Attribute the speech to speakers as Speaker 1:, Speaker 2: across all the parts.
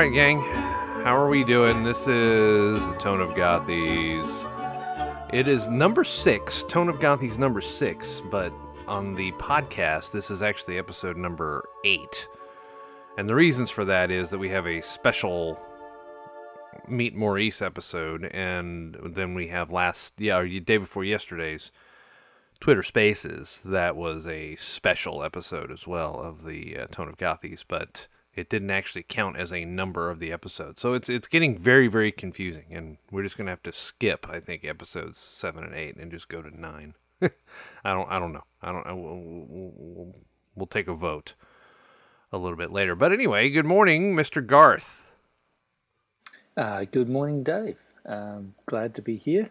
Speaker 1: All right, gang. How are we doing? This is the Tone of Gothies. It is number six, Tone of Gothies number six, but on the podcast, this is actually episode number eight. And the reasons for that is that we have a special Meet Maurice episode, and then we have last, yeah, day before yesterday's Twitter Spaces. That was a special episode as well of the uh, Tone of Gothies, but it didn't actually count as a number of the episode. So it's it's getting very very confusing, and we're just gonna have to skip I think episodes seven and eight and just go to nine. I don't I don't know I don't I, we'll, we'll, we'll take a vote a little bit later. But anyway, good morning, Mr. Garth.
Speaker 2: Uh, good morning, Dave. Um, glad to be here.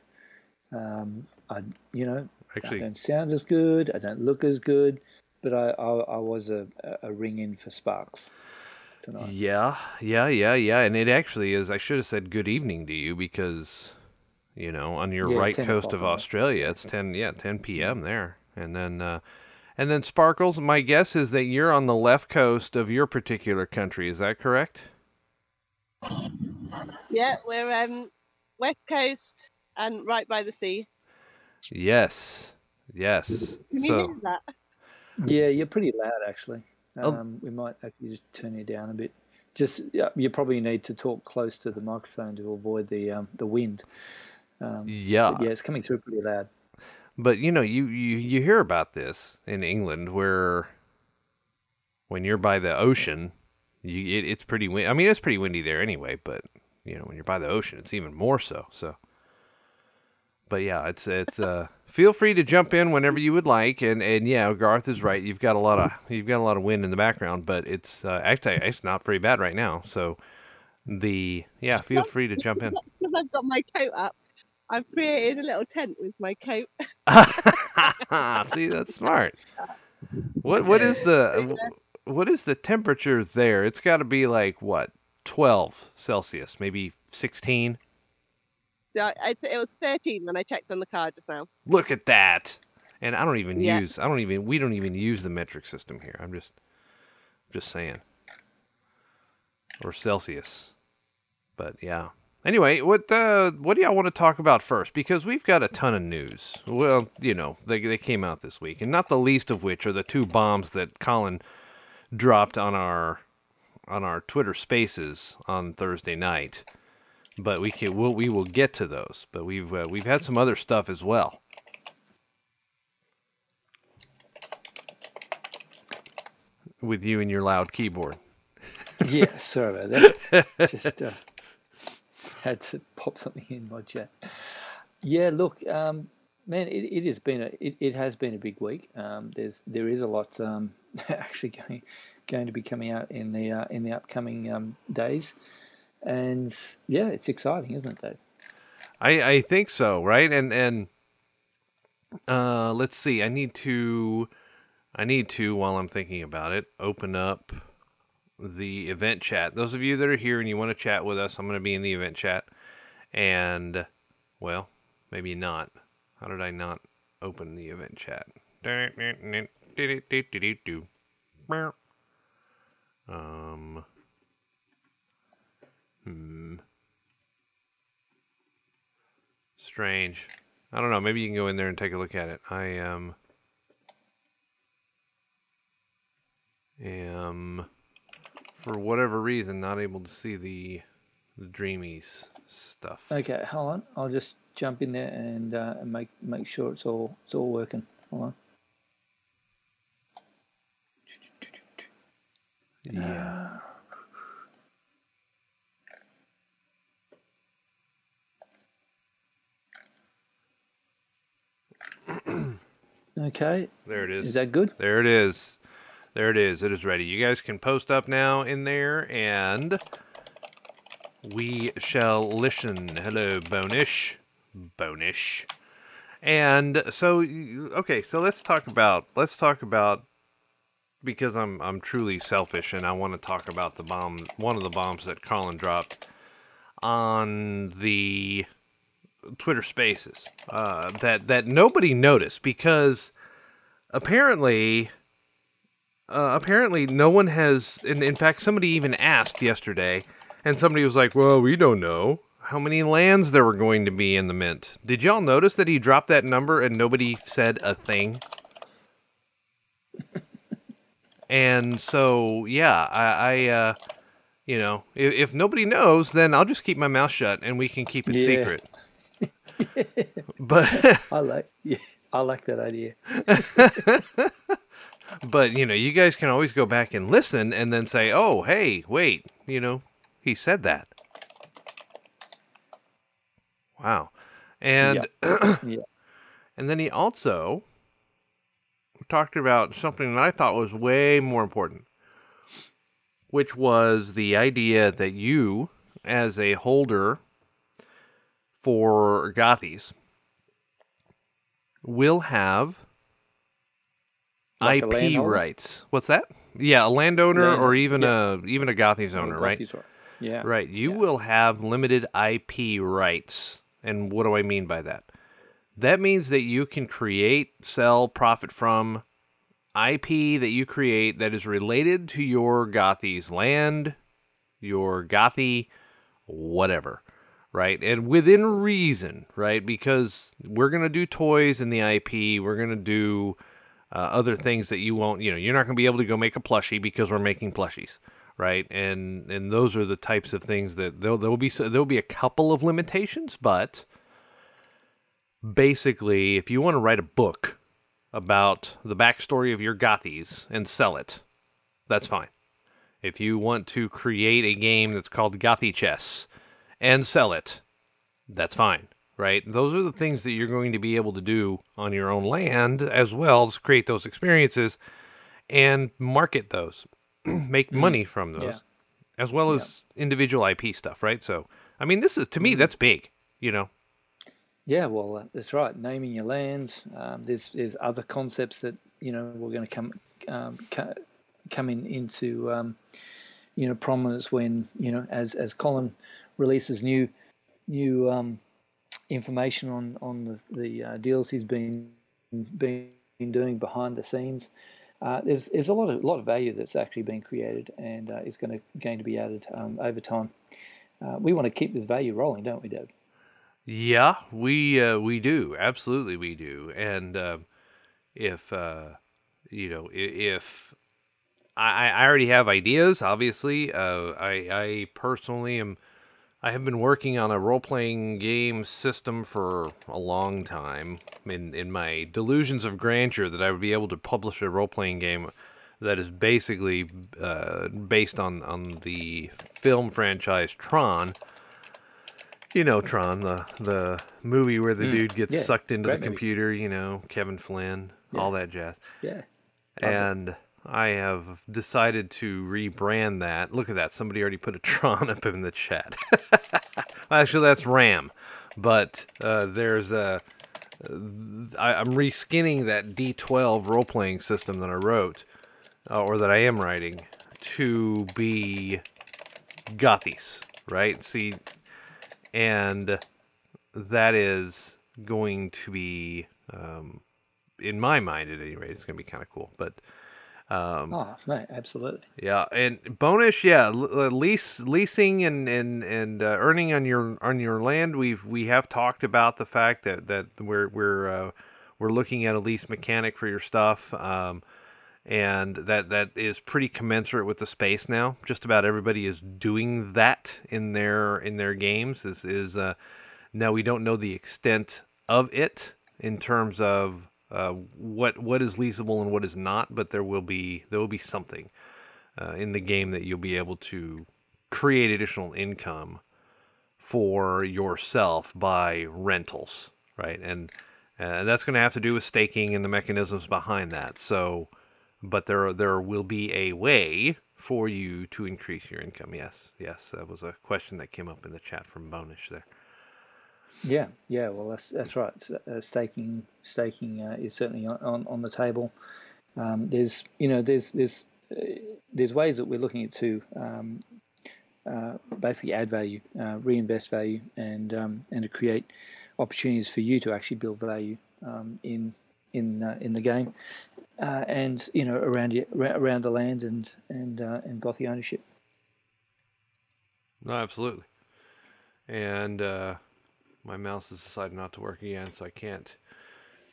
Speaker 2: Um, I, you know,
Speaker 1: Actually,
Speaker 2: I don't sound as good. I don't look as good, but I, I, I was a, a ring in for Sparks tonight.
Speaker 1: Yeah, yeah, yeah, yeah. And it actually is. I should have said good evening to you because, you know, on your
Speaker 2: Yeah,
Speaker 1: right coast
Speaker 2: o'clock,
Speaker 1: of
Speaker 2: right?
Speaker 1: Australia, it's ten. Yeah, ten p.m. there. And then, uh, and then Sparkles. My guess is that you're on the left coast of your particular country. Is that correct?
Speaker 3: Yeah, we're um west coast and right by the sea.
Speaker 1: Yes. Yes.
Speaker 3: Can you
Speaker 1: So
Speaker 3: hear that?
Speaker 2: Yeah, you're pretty loud actually.
Speaker 1: Oh.
Speaker 2: Um, We might actually just turn you down a bit. Just you probably need to talk close to the microphone to avoid the um, the wind. Um,
Speaker 1: yeah.
Speaker 2: yeah, it's coming through pretty loud.
Speaker 1: But you know, you, you you hear about this in England where when you're by the ocean, you it, it's pretty win- I mean, it's pretty windy there anyway, but you know, when you're by the ocean, it's even more so. So But yeah, it's it's uh feel free to jump in whenever you would like and and yeah, Garth is right. You've got a lot of you've got a lot of wind in the background, but it's uh, actually it's not very bad right now. So the yeah, feel free to jump in.
Speaker 3: I've got my coat up. I've created a little tent with my coat.
Speaker 1: See, that's smart. What what is the what is the temperature there? It's got to be like what, twelve Celsius, maybe sixteen.
Speaker 3: Yeah, I, it was 13 when I checked on the car just now.
Speaker 1: Look at that. And I don't even
Speaker 3: Yeah.
Speaker 1: use I don't even we don't even use the metric system here. I'm just just saying. Or Celsius. But yeah. Anyway, what uh, what do y'all want to talk about first? Because we've got a ton of news. Well, you know, they they came out this week, and not the least of which are the two bombs that Colin dropped on our on our Twitter Spaces on Thursday night. But we can we'll, we will get to those. But we've uh, we've had some other stuff as well. With you and your loud keyboard.
Speaker 2: Yeah, sorry about that. Just uh, had to pop something in my chat. Yeah, look, um, man, it, it has been a it, it has been a big week. Um, there's there is a lot um, actually going going to be coming out in the uh, in the upcoming um, days, and yeah, it's exciting, isn't it?
Speaker 1: I, I think so, right? And and uh, let's see. I need to I need to while I'm thinking about it open up the event chat. Those of you that are here and you want to chat with us, I'm going to be in the event chat. And well, maybe not. How did I not open the event chat? Um. Strange. I don't know. Maybe you can go in there and take a look at it. I um am for whatever reason not able to see the the dreamies stuff.
Speaker 2: Okay, hold on. I'll just jump in there and, uh, and make make sure it's all it's all working. Hold on.
Speaker 1: Yeah.
Speaker 2: Okay,
Speaker 1: There it is.
Speaker 2: is that good?
Speaker 1: There it is. There it is. It is ready. You guys can post up now in there and we shall listen. Hello, Bonish. Bonish. And so okay, so let's talk about let's talk about because I'm I'm truly selfish and I want to talk about the bomb one of the bombs that Colin dropped on the Twitter Spaces uh, that that nobody noticed because apparently uh, apparently no one has in, in fact somebody even asked yesterday And somebody was like, "Well, we don't know how many lands there were going to be in the mint." Did y'all notice that he dropped that number and nobody said a thing? and so, yeah, I, I uh, you know, if, if, nobody knows, then I'll just keep my mouth shut and we can keep it
Speaker 2: Yeah.
Speaker 1: secret. but
Speaker 2: I like yeah, I like that idea.
Speaker 1: but you know, you guys can always go back and listen and then say, "Oh, hey, wait, you know, he said that." Wow. And
Speaker 2: Yeah.
Speaker 1: and then he also talked about something that I thought was way more important, which was the idea that you as a holder for Gothies will have
Speaker 2: Like
Speaker 1: IP rights. What's that? Yeah, a landowner or even
Speaker 2: yeah.
Speaker 1: a even a Gothies owner, right?
Speaker 2: Gothi's Yeah.
Speaker 1: Right. You
Speaker 2: yeah.
Speaker 1: will have limited IP rights. And what do I mean by that? That means that you can create, sell, profit from IP that you create that is related to your Gothies land, your Gothy, whatever. Right. And within reason, right? Because we're going to do toys in the IP. We're going to do uh, other things that you won't, you know, you're not going to be able to go make a plushie because we're making plushies right? And and those are the types of things that there there will be there will be a couple of limitations, but basically, if you want to write a book about the backstory of your Gothies and sell it, that's fine. If you want to create a game that's called Gothy Chess and sell it, that's fine, right? Those are the things that you're going to be able to do on your own land as well as create those experiences and market those, make money from those,
Speaker 2: Yeah.
Speaker 1: as well as individual IP stuff, right? So, I mean, this is to me that's big, you know.
Speaker 2: Yeah, well, uh, that's right. Naming your lands. Um, there's there's other concepts that you know we're going to come um, co- coming into um, you know prominence when you know as as Colin releases new new um, information on on the the uh, deals he's been been doing behind the scenes. Uh, there's there's a lot of lot of value that's actually been created and uh, is going to going to be added um, over time. Uh, we want to keep this value rolling, don't we, Doug?
Speaker 1: Yeah, we uh, we do absolutely we do, and um if you know if I, I already have ideas, obviously, uh, I I personally am I have been working on a role playing game system for a long time. In in my delusions of grandeur that I would be able to publish a role playing game that is basically uh, based on on the film franchise Tron. You know Tron, the the movie where the dude gets
Speaker 2: yeah,
Speaker 1: sucked into the
Speaker 2: great movie.
Speaker 1: computer. You know Kevin Flynn, all that jazz.
Speaker 2: Yeah.
Speaker 1: And I have decided to rebrand that. Look at that! Somebody already put a Tron up in the chat. Actually, that's RAM, but uh, there's a. I, I'm reskinning that D12 role playing system that I wrote, uh, or that I am writing, to be Gothies, right? See, and that is going to be, um, in my mind at any rate, it's going to be kind of cool. But um,
Speaker 2: Oh, no, absolutely.
Speaker 1: yeah, and bonus, yeah, uh, lease, leasing, and and and uh, earning on your on your land. We've we have talked about the fact that that we're we're uh, we're looking at a lease mechanic for your stuff, um, and that that is pretty commensurate with the space now. Just about everybody is doing that in their in their games. Is is uh, now we don't know the extent of it in terms of uh, what what is leasable and what is not, but there will be there will be something uh, in the game that you'll be able to create additional income for yourself by rentals, right? And uh, that's going to have to do with staking and the mechanisms behind that. So, but there there will be a way for you to increase your income. Yes, yes, that was a question that came up in the chat from Bonish there.
Speaker 2: Yeah, yeah. Well, that's that's right. Uh, staking staking uh, is certainly on, on, the table. Um, there's you know there's there's uh, there's ways that we're looking at to um, uh, basically add value, uh, reinvest value, and um, and to create opportunities for you to actually build value um, in in in the game, and you know around around the land and and and Gothy ownership.
Speaker 1: No, absolutely. And my mouse has decided not to work again, so I can't.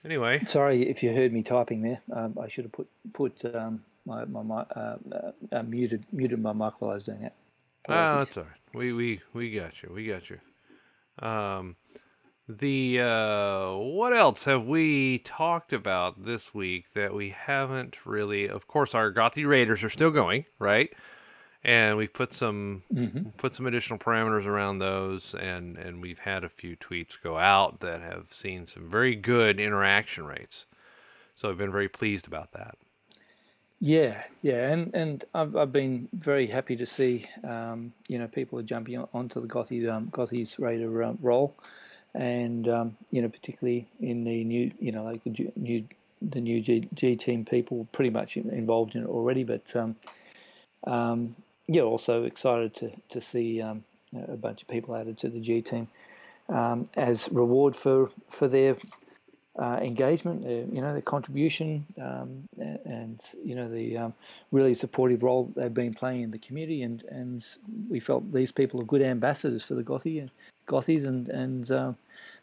Speaker 1: Anyway,
Speaker 2: Sorry if you heard me typing there. Um, I should have put put um, my my, uh, uh, uh, muted muted my mic while I was doing that.
Speaker 1: ah, that's all right. We we we got you. We got you. Um, the uh, what else have we talked about this week that we haven't really? Of course, our Gothi Raiders are still going, right? And we've put some
Speaker 2: Mhm.
Speaker 1: put some additional parameters around those, and and we've had a few tweets go out that have seen some very good interaction rates. So I've been very pleased about that.
Speaker 2: Yeah, yeah, and and I've I've been very happy to see um, you know people are jumping onto the Gothy um, Gothy's Raider um, role, and um, you know particularly in the new you know like the G- new the new G, G team people pretty much involved in it already, but um, um, yeah, also excited to to see um, a bunch of people added to the G team um, as reward for for their uh, engagement, uh, you know, their contribution, um, and you know the um, really supportive role they've been playing in the community, and and we felt these people are good ambassadors for the Gothy and Gothies, and and uh,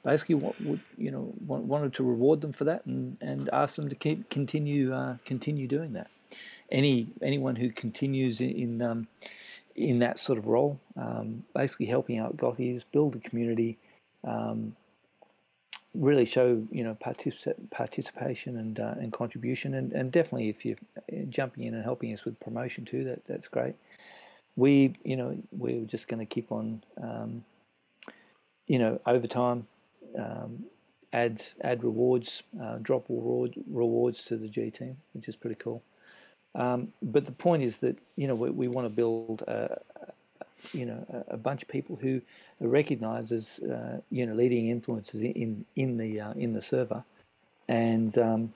Speaker 2: basically what would you know wanted to reward them for that, and and ask them to keep continue uh, continue doing that. Any anyone who continues in, in um, in that sort of role, um, basically helping out Gothies, build a community, um, really show you know particip- participation and uh, and contribution, and, and definitely if you're jumping in and helping us with promotion too, that that's great. We you know we're just going to keep on um, you know over time. Um, add add rewards, uh, drop reward rewards to the G team, which is pretty cool. Um, but the point is that you know we, we want to build a, a- you know a, bunch of people who are recognised as uh, you know leading influences in in, in the uh, in the server, and um,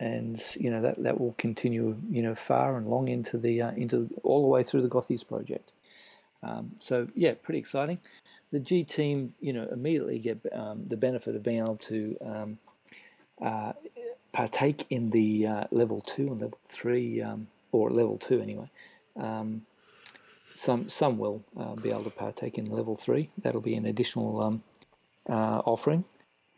Speaker 2: and you know that that will continue you know far and long into the uh, into all the way through the Gothies project. Um, so yeah, pretty exciting. The G team, you know, immediately get um, the benefit of being able to um, uh, partake in the uh, level two and level three, um, or level two anyway. Um, some some will uh, be able to partake in level three. That'll be an additional um, uh, offering,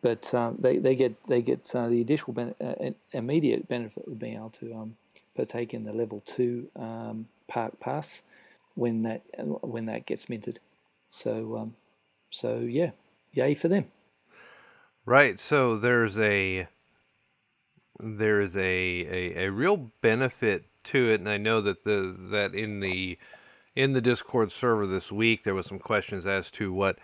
Speaker 2: but um, they they get they get uh, the additional ben- uh, immediate benefit of being able to um, partake in the level two um, park pass when that when that gets minted. So um, so yeah, yay for them.
Speaker 1: Right. So there's a there is a, a, a real benefit to it, and I know that the that in the in the Discord server this week there was some questions as to what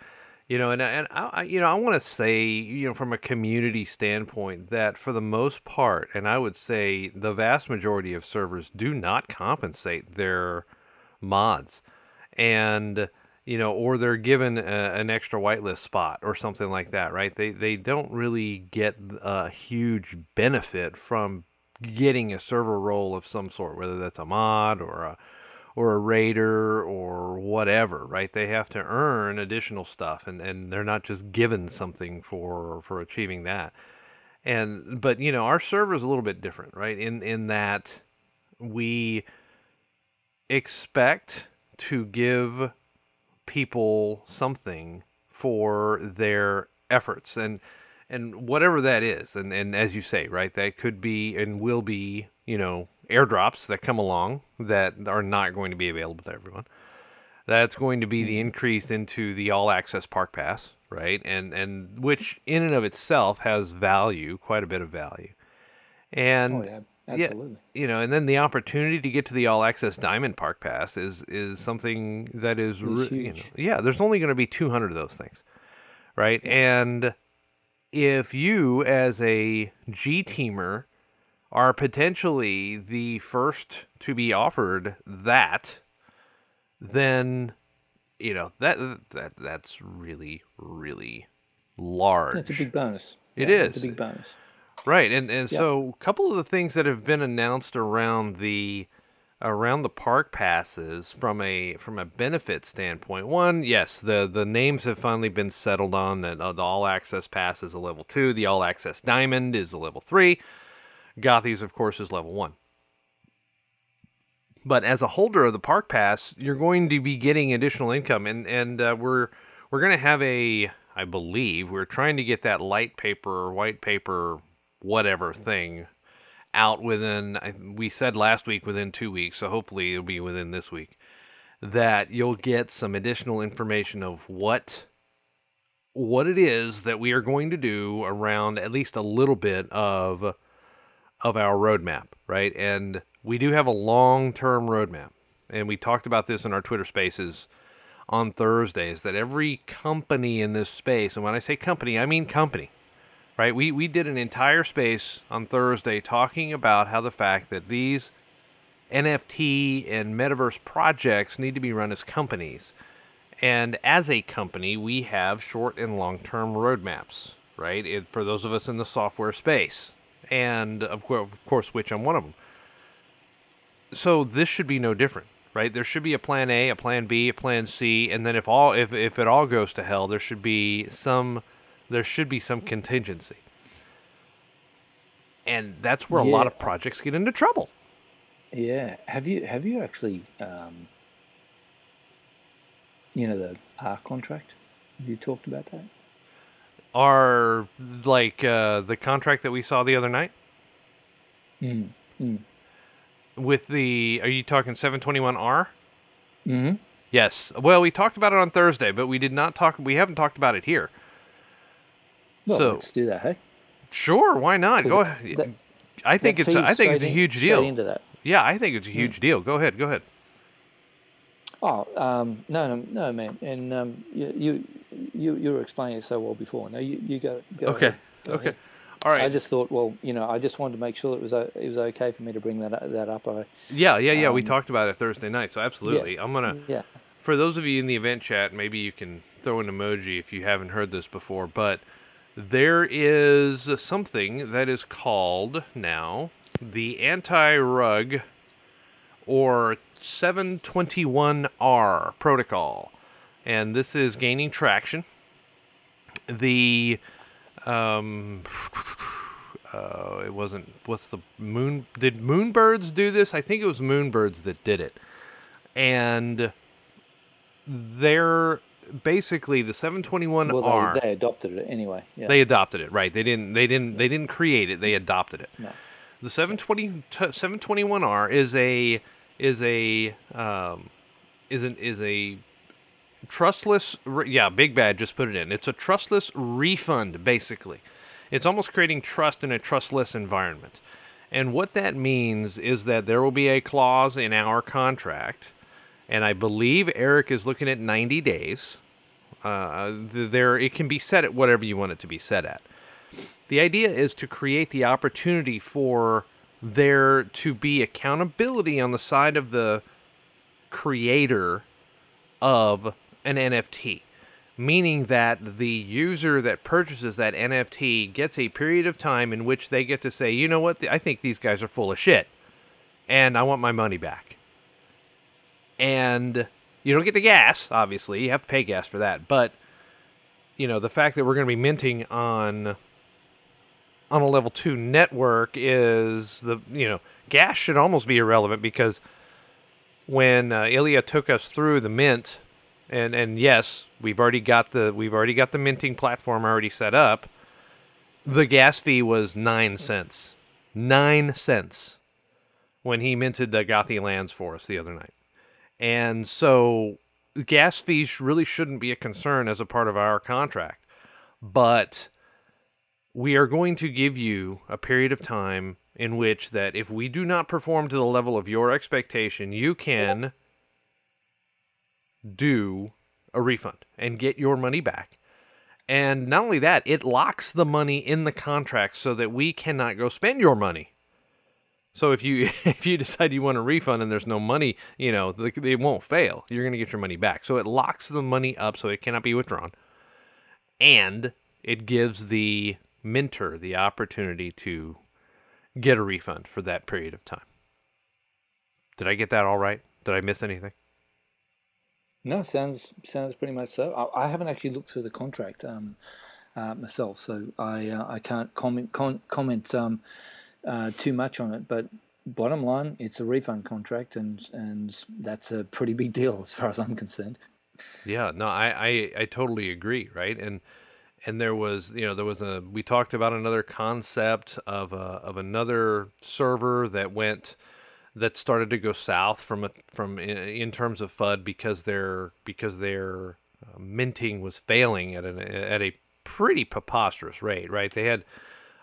Speaker 1: you know, and and I, I- you know I want to say you know from a community standpoint that for the most part, and I would say the vast majority of servers do not compensate their mods, and you know, or they're given a, an extra whitelist spot or something like that, right? They they don't really get a huge benefit from getting a server role of some sort, whether that's a mod or a or a raider or whatever, right? They have to earn additional stuff, and, and they're not just given something for for achieving that. And but you know, our server is a little bit different, right? In in that we expect to give people something for their efforts. And and whatever that is and and as you say right that could be and will be you know airdrops that come along that are not going to be available to everyone. That's going to be the mm-hmm. increase into the all access park pass right? And and which in and of itself has value quite a bit of value. And
Speaker 2: Oh yeah, absolutely.
Speaker 1: you know, and then the opportunity to get to the all access Diamond Park Pass is is something that is, re- you know, yeah. There's only going to be 200 of those things, right? And if you, as a G teamer, are potentially the first to be offered that, then you know that that that's really really large.
Speaker 2: That's a big bonus.
Speaker 1: It
Speaker 2: Yeah, It's
Speaker 1: is.
Speaker 2: a big bonus.
Speaker 1: Right, and and
Speaker 2: Yeah.
Speaker 1: so a couple of the things that have been announced around the around the park passes from a from a benefit standpoint. One, yes, the the names have finally been settled on that uh, the all access pass is a level two, the all access diamond is a level three, Gothies of course is level one. But as a holder of the park pass, you're going to be getting additional income, and and uh, we're we're going to have a, I believe, we're trying to get that light paper, white paper, whatever thing out within. We said last week within two weeks, so hopefully it'll be within this week. That you'll get some additional information of what what it is that we are going to do around at least a little bit of of our roadmap, right? And we do have a long-term roadmap. And we talked about this in our Twitter spaces on Thursdays that every company in this space, and when I say company, I mean company, right? We we did an entire space on Thursday talking about how the fact that these NFT and metaverse projects need to be run as companies. And as a company, we have short and long term roadmaps, right? It, for those of us in the software space. And of, cour- of course, which I'm one of them. So this should be no different, right? There should be a plan A, a plan B, a plan C, and then if all if, if it all goes to hell, there should be some there should be some contingency. And that's where a lot of projects get into trouble.
Speaker 2: Yeah. Have you have you actually um, you know the R contract? Have you talked about that?
Speaker 1: Are like uh, the contract that we saw the other night
Speaker 2: Mm. Mm.
Speaker 1: with the are you talking 721R?
Speaker 2: hmm
Speaker 1: Yes. Well, we talked about it on Thursday, but we did not talk we haven't talked about it here.
Speaker 2: Well,
Speaker 1: So-
Speaker 2: let's do that. Hey,
Speaker 1: Sure, why not? Go ahead.
Speaker 2: that-
Speaker 1: I think it's a, I think it's a huge
Speaker 2: straight
Speaker 1: deal.
Speaker 2: into that.
Speaker 1: Yeah, I think it's a huge deal. Go ahead. Go ahead.
Speaker 2: Oh, um, no, no, no, man. And um, you, you, you, were explaining it so well before. No, you, you go. go
Speaker 1: Okay.
Speaker 2: ahead. Go
Speaker 1: Okay.
Speaker 2: ahead.
Speaker 1: All right.
Speaker 2: I just thought, well, you know, I just wanted to make sure it was it was okay for me to bring that that up. I,
Speaker 1: yeah, yeah, yeah. we
Speaker 2: um,
Speaker 1: talked about it Thursday night, so absolutely. I'm gonna
Speaker 2: yeah,
Speaker 1: for those of you in the event chat, maybe you can throw an emoji if you haven't heard this before, but there is something that is called now the anti rug or 721R protocol. And this is gaining traction. The um uh, it wasn't what's the moon did moonbirds do this i think it was moonbirds that did it and they're basically the 721R.
Speaker 2: well, they, they adopted it anyway. Yeah,
Speaker 1: They adopted it, right? They didn't. They didn't. They didn't create it. They adopted it.
Speaker 2: no.
Speaker 1: The 720 721R is a is a um, is an is a trustless. Re- yeah, Big Bad just put it in. It's a trustless refund, basically. It's almost creating trust in a trustless environment. And what that means is that there will be a clause in our contract, and I believe Eric is looking at 90 days. Uh, there, it can be set at whatever you want it to be set at. The idea is to create the opportunity for there to be accountability on the side of the creator of an NFT, meaning that the user that purchases that NFT gets a period of time in which they get to say, you know what, I think these guys are full of shit, and I want my money back. And you don't get the gas, obviously, you have to pay gas for that, but you know the fact that we're going to be minting on on a level 2 network is the you know gas should almost be irrelevant because when uh, Ilya took us through the mint and and yes we've already got the we've already got the minting platform already set up the gas fee was 9 cents. 9 cents when he minted the Gothi lands for us the other night and so gas fees really shouldn't be a concern as a part of our contract but we are going to give you a period of time in which that if we do not perform to the level of your expectation you can do a refund and get your money back. And not only that it locks the money in the contract so that we cannot go spend your money so if you if you decide you want a refund and there's no money you know it won't fail you're going to get your money back so it locks the money up so it cannot be withdrawn and it gives the minter the opportunity to get a refund for that period of time. Did I get that all right? Did I miss anything?
Speaker 2: No, sounds sounds pretty much so. I, I haven't actually looked through the contract um, uh, myself, so I uh, I can't comment con- comment um, uh, too much on it. But bottom line, it's a refund contract, and and that's a pretty big deal as far as I'm concerned.
Speaker 1: Yeah, no, I, I, I totally agree, right? And and there was, you know, there was a we talked about another concept of a, of another server that went that started to go south from a, from in terms of FUD because their because their uh, minting was failing at an at a pretty preposterous rate, right? They had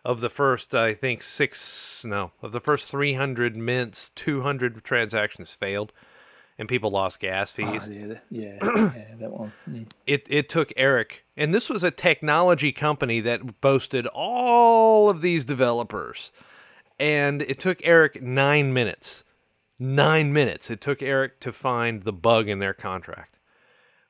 Speaker 1: of the first I think six no of the first 300 mints, 200 transactions failed and people lost gas fees.
Speaker 2: Oh, yeah, yeah, yeah, that one. Mm.
Speaker 1: It it took Eric, and this was a technology company that boasted all of these developers, and it took Eric nine minutes. Nine minutes. It took Eric to find the bug in their contract,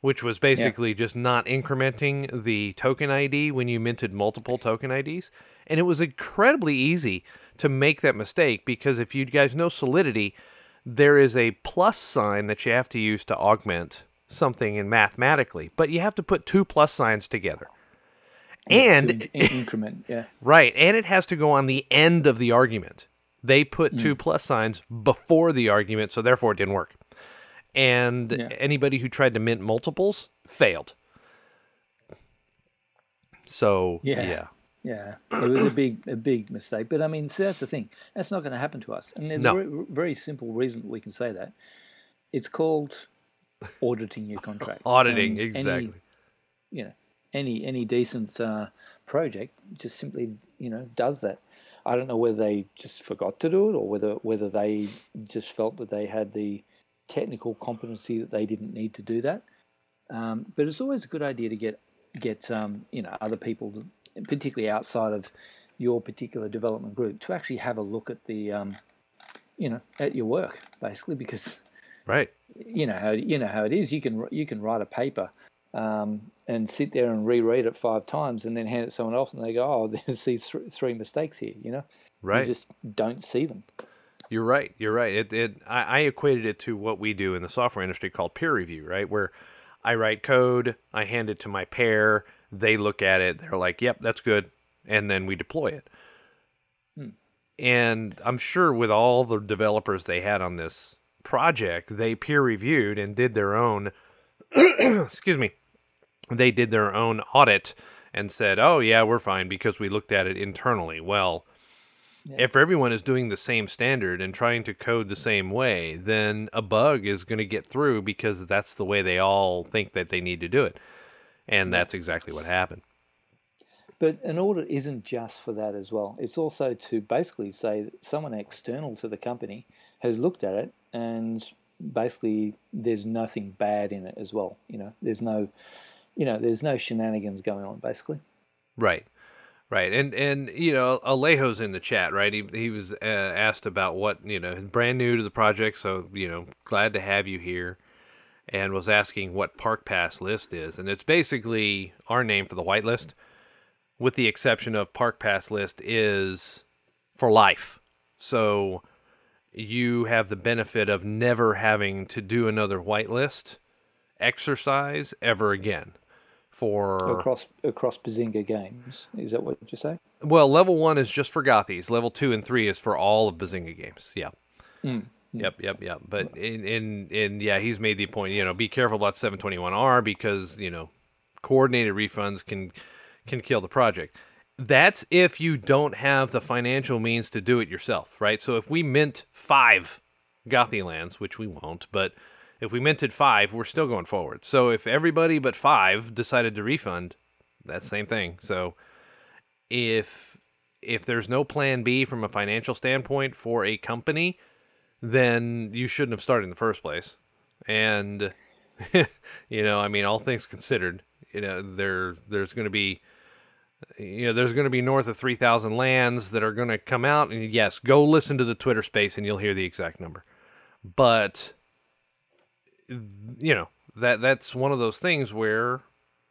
Speaker 1: which was basically yeah. just not incrementing the token ID when you minted multiple token IDs, and it was incredibly easy to make that mistake because if you guys know Solidity there is a plus sign that you have to use to augment something in mathematically, but you have to put two plus signs together.
Speaker 2: And increment, yeah.
Speaker 1: Right, and it has to go on the end of the argument. They put mm. two plus signs before the argument, so therefore it didn't work. And yeah. anybody who tried to mint multiples failed. So, yeah. yeah.
Speaker 2: Yeah, it was a big, a big mistake. But I mean, see, that's the thing. That's not going to happen to us. And there's no. a very, very simple reason we can say that. It's called auditing your contract.
Speaker 1: auditing, and exactly.
Speaker 2: Any, you know, any any decent uh, project just simply, you know, does that. I don't know whether they just forgot to do it or whether whether they just felt that they had the technical competency that they didn't need to do that. Um, but it's always a good idea to get get um, you know other people particularly outside of your particular development group, to actually have a look at the, um, you know, at your work, basically, because
Speaker 1: right,
Speaker 2: you know how you know how it is. You can you can write a paper um, and sit there and reread it five times, and then hand it to someone else, and they go, "Oh, there's these th- three mistakes here," you know,
Speaker 1: right?
Speaker 2: You just don't see them.
Speaker 1: You're right. You're right. It, it I, I equated it to what we do in the software industry called peer review, right? Where I write code, I hand it to my pair, they look at it, they're like, "Yep, that's good," and then we deploy it. Hmm. And I'm sure with all the developers they had on this project, they peer reviewed and did their own. excuse me. They did their own audit and said, "Oh yeah, we're fine because we looked at it internally." Well, yeah. if everyone is doing the same standard and trying to code the same way, then a bug is going to get through because that's the way they all think that they need to do it. And that's exactly what happened.
Speaker 2: But an audit isn't just for that as well. It's also to basically say that someone external to the company has looked at it and basically there's nothing bad in it as well. You know, there's no, you know, there's no shenanigans going on basically.
Speaker 1: Right. Right, and and you know Alejo's in the chat, right? He he was uh, asked about what you know, brand new to the project, so you know, glad to have you here and was asking what Park Pass list is. And it's basically our name for the whitelist, with the exception of Park Pass list is for life. So you have the benefit of never having to do another whitelist exercise ever again. For
Speaker 2: across across Bazinga games, is that what you say?
Speaker 1: Well, level one is just for Gothies. Level two and three is for all of Bazinga games. Yeah.
Speaker 2: Mm. Hmm.
Speaker 1: Yep, yep, yep. But in in in yeah, he's made the point. You know, be careful about 721R because you know, coordinated refunds can can kill the project. That's if you don't have the financial means to do it yourself, right? So if we mint five Gothy lands, which we won't, but if we minted five, we're still going forward. So if everybody but five decided to refund, that's the same thing. So if if there's no plan B from a financial standpoint for a company, then you shouldn't have started in the first place. And you know, I mean, all things considered, you know, there there's going to be you know, there's going to be north of 3,000 lands that are going to come out and yes, go listen to the Twitter space and you'll hear the exact number. But you know, that that's one of those things where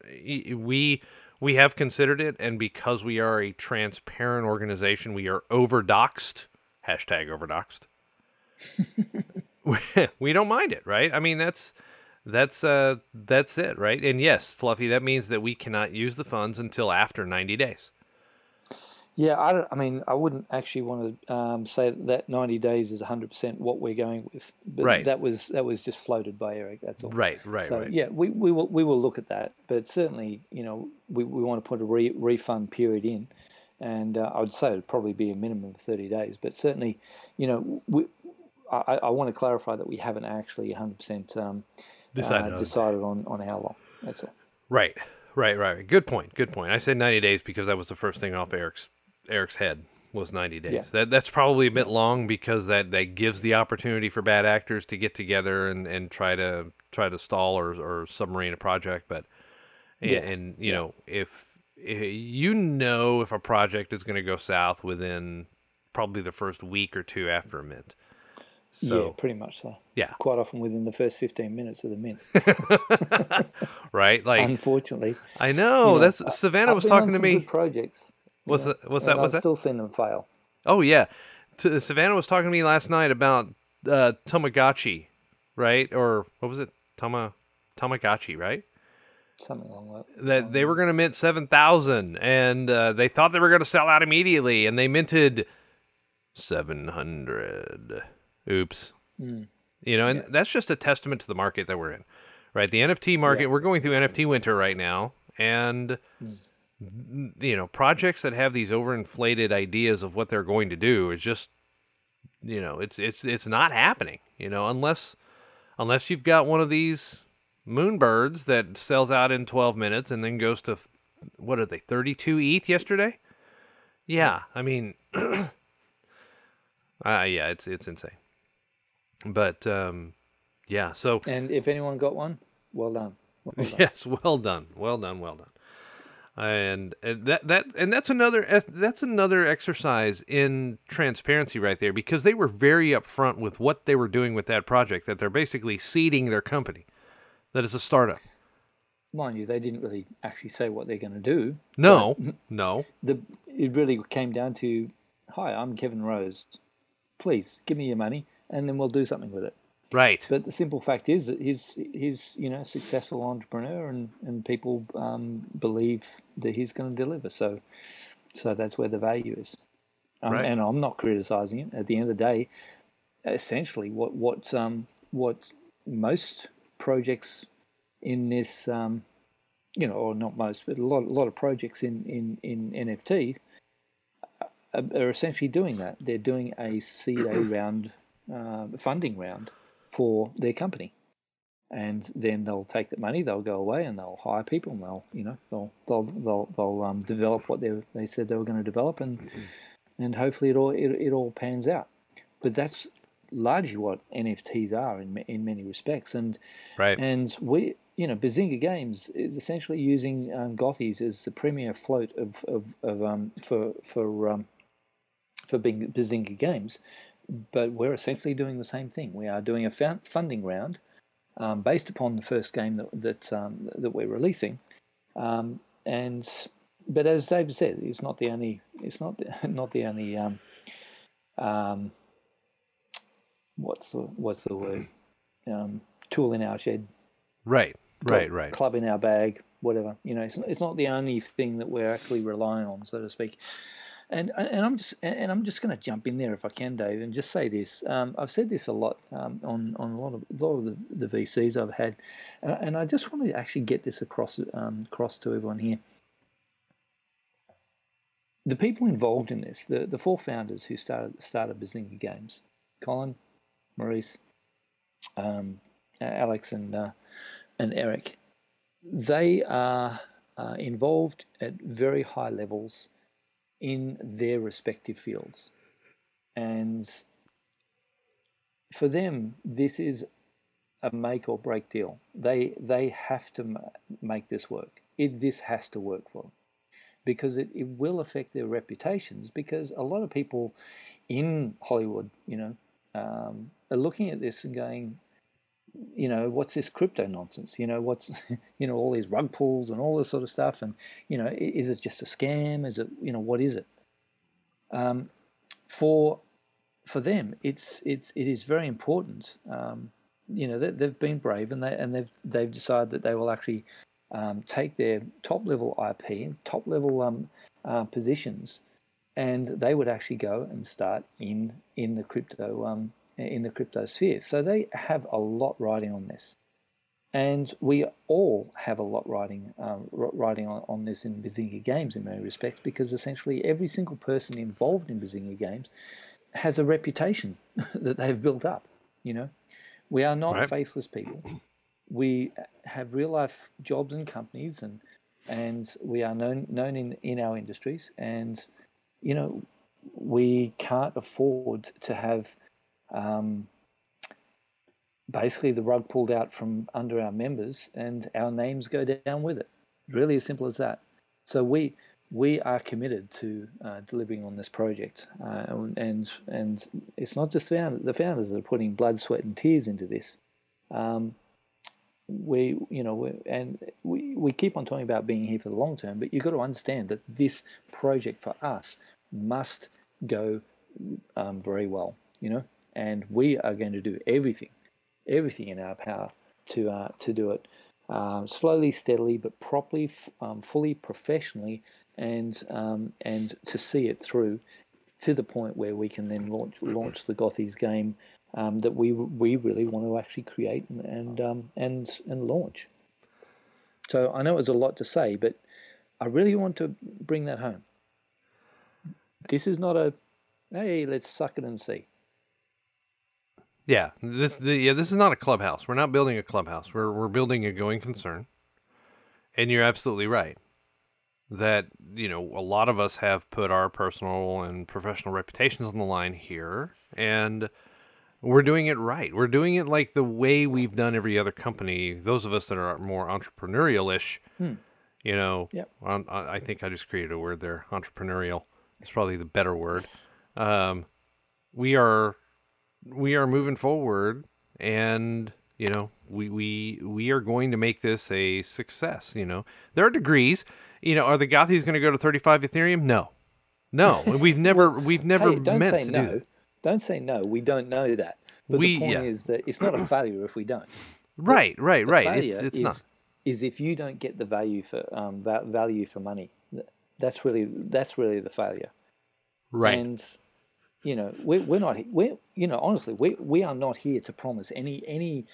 Speaker 1: we we have considered it and because we are a transparent organization, we are overdoxed. Hashtag overdoxed we don't mind it, right? I mean, that's that's uh that's it, right? And yes, Fluffy, that means that we cannot use the funds until after 90 days.
Speaker 2: Yeah, I, don't, I mean, I wouldn't actually want to um, say that 90 days is 100% what we're going with. But
Speaker 1: Right.
Speaker 2: That was that was just floated by Eric. That's all.
Speaker 1: Right, right,
Speaker 2: So
Speaker 1: right.
Speaker 2: yeah, we, we will we will look at that, but certainly you know we, we want to put a re, refund period in, and uh, I would say it'd probably be a minimum of thirty days. But certainly, you know, we, I, I want to clarify that we haven't actually one hundred percent um,
Speaker 1: Decided
Speaker 2: uh,
Speaker 1: on-
Speaker 2: decided on on how long. That's all.
Speaker 1: Right, right, right. Good point. Good point. I said 90 days because that was the first thing off Eric's Eric's head was 90 days.
Speaker 2: Yeah.
Speaker 1: That that's probably a bit long because that that gives the opportunity for bad actors to get together and, and try to try to stall or or submarine a project. But and,
Speaker 2: Yeah.
Speaker 1: and you know if, if you know if a project is going to go south within probably the first week or two after a mint.
Speaker 2: Yeah, pretty much so.
Speaker 1: yeah,
Speaker 2: Quite often within the first fifteen minutes of the mint.
Speaker 1: right. Like
Speaker 2: Unfortunately,
Speaker 1: I know,
Speaker 2: you know,
Speaker 1: that's Savannah
Speaker 2: I've
Speaker 1: was talking to me.
Speaker 2: Projects. you
Speaker 1: What's
Speaker 2: know,
Speaker 1: that? What's
Speaker 2: and
Speaker 1: that? What's
Speaker 2: I've
Speaker 1: that?
Speaker 2: still seen them fail.
Speaker 1: Oh yeah, T- Savannah was talking to me last night about uh, Tamagotchi, right? Or what was it? Tama Tamagotchi, right?
Speaker 2: Something along that.
Speaker 1: That they were going to mint seven thousand, and uh, they thought they were going to sell out immediately, and they minted seven hundred. Oops.
Speaker 2: Mm.
Speaker 1: You know, and that's just a testament to the market that we're in, right? The NFT market.
Speaker 2: Yeah.
Speaker 1: We're going through NFT winter right now, and n- you know, projects that have these overinflated ideas of what they're going to do is just, you know, it's it's it's not happening. You know, unless unless you've got one of these moonbirds that sells out in 12 minutes and then goes to what are they 32 ETH yesterday? Yeah, I mean, uh, yeah, it's it's insane. But um, yeah, so
Speaker 2: And if anyone got one, well done. Well done.
Speaker 1: yes, well done, well done, well done. And, and that that and that's another eh, that's another exercise in transparency right there because they were very upfront with what they were doing with that project that they're basically seeding their company that it's a startup.
Speaker 2: Mind you, they didn't really actually say what they're going to do.
Speaker 1: No, no,
Speaker 2: The it really came down to, "Hi, I'm Kevin Rose. Please give me your money, and then we'll do something with it."
Speaker 1: right,
Speaker 2: But the simple fact is that he's he's you know a successful entrepreneur, and and people um, believe that he's going to deliver. So, so that's where the value is. Um,
Speaker 1: Right.
Speaker 2: And I'm not criticizing him. At the end of the day, essentially, what what um, what most projects in this um, you know, or not most, but a lot a lot of projects in in in NFT are, are essentially doing that. They're doing a seed A round uh, funding round for their company, and then they'll take that money, they'll go away, and they'll hire people, and they'll you know they'll they'll they'll, they'll um, develop what they they said they were going to develop, and and hopefully it all it, it all pans out. But that's largely what NFTs are in in many respects, and
Speaker 1: right,
Speaker 2: and we, you know, Bazinga Games is essentially using um, Gothies as the premier float of of, of um, for for um, for being Bazinga Games, but we're essentially doing the same thing. We are doing a funding round um, based upon the first game that that um, that we're releasing, um, and but as David said, it's not the only it's not the, not the only um, um, what's the what's the word um, tool in our shed
Speaker 1: right, right, right.
Speaker 2: club in our bag, whatever. You know, it's, it's not the only thing that we're actually relying on, so to speak. And and I'm just and I'm just going to jump in there if I can, Dave, and just say this. Um, I've said this a lot um, on on a lot of a lot of the, the VCs I've had, and, and I just want to actually get this across um, across to everyone here. The people involved in this, the, the four founders who started started Bazinga Games, Colin, Maurice, um, Alex, and uh, and Eric, they are uh, involved at very high levels in their respective fields. And for them, this is a make or break deal. They, they have to make this work. It, this has to work for them because it, it will affect their reputations because a lot of people in Hollywood, you know, um, are looking at this and going, you know, what's this crypto nonsense? You know, what's, you know, all these rug pulls and all this sort of stuff. And, you know, is it just a scam? Is it, you know, what is it? Um, for, for them, it's, it's, it is very important. Um, you know, they, they've been brave and they, and they've, they've decided that they will actually um, take their top level IP, and top level um, uh, positions, and they would actually go and start in in the crypto um, in the crypto sphere. So they have a lot riding on this, and we all have a lot riding um, riding on, on this in Bazinga Games in many respects because essentially every single person involved in Bazinga Games has a reputation that they've built up. You know, we are not right. faceless people. We have real life jobs and companies, and and we are known known in, in our industries and you know, we can't afford to have um, basically the rug pulled out from under our members and our names go down with it. Really as simple as that. So we we are committed to uh, delivering on this project, uh, and and it's not just the, the founders that are putting blood, sweat, and tears into this. Um, we, you know, we, and we, we keep on talking about being here for the long term, but you've got to understand that this project for us must go um, very well, you know, and we are going to do everything, everything in our power to uh, to do it um, slowly, steadily, but properly, um, fully, professionally, and um, and to see it through to the point where we can then launch launch the Gothies game um, that we we really want to actually create and and um, and, and launch. So I know it was a lot to say, but I really want to bring that home. This is not a hey, let's suck it and see.
Speaker 1: Yeah, this the, yeah this is not a clubhouse. We're not building a clubhouse. We're we're building a going concern. And you're absolutely right that you know a lot of us have put our personal and professional reputations on the line here and we're doing it right. We're doing it like the way we've done every other company. Those of us that are more entrepreneurial-ish, hmm. you know,
Speaker 2: yep.
Speaker 1: I think I just created a word there, entrepreneurial. It's probably the better word. Um, we are we are moving forward, and you know we we we are going to make this a success. You know there are degrees. You know, are the Gothies going to go to 35 Ethereum? No, no. We've never we've never
Speaker 2: hey, don't
Speaker 1: meant
Speaker 2: say
Speaker 1: to
Speaker 2: no.
Speaker 1: do.
Speaker 2: Don't say no. We don't know that. But
Speaker 1: we,
Speaker 2: the point
Speaker 1: yeah.
Speaker 2: is that it's not a failure if we don't.
Speaker 1: Right, right, right.
Speaker 2: Failure
Speaker 1: It's, it's
Speaker 2: is,
Speaker 1: not.
Speaker 2: Is if you don't get the value for um, value for money. That's really that's really the failure.
Speaker 1: Right.
Speaker 2: And you know, we're, we're not we you know honestly we we are not here to promise any any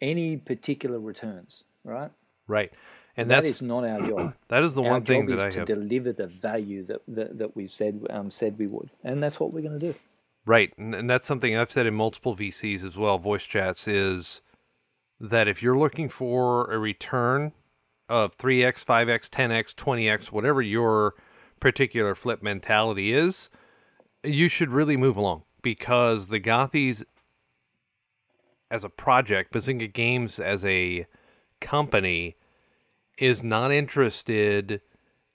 Speaker 2: any particular returns, right?
Speaker 1: Right. And
Speaker 2: that
Speaker 1: that's
Speaker 2: is not our job.
Speaker 1: that is the
Speaker 2: our
Speaker 1: one thing
Speaker 2: job
Speaker 1: that I
Speaker 2: is to
Speaker 1: have.
Speaker 2: deliver the value that that, that we've said um, said we would, and that's what we're going to do.
Speaker 1: Right, and, and that's something I've said in multiple VCs as well, voice chats, is that if you're looking for a return of 3x, 5x, 10x, 20x, whatever your particular flip mentality is, you should really move along because the Gothies as a project, Bazinga Games as a company is not interested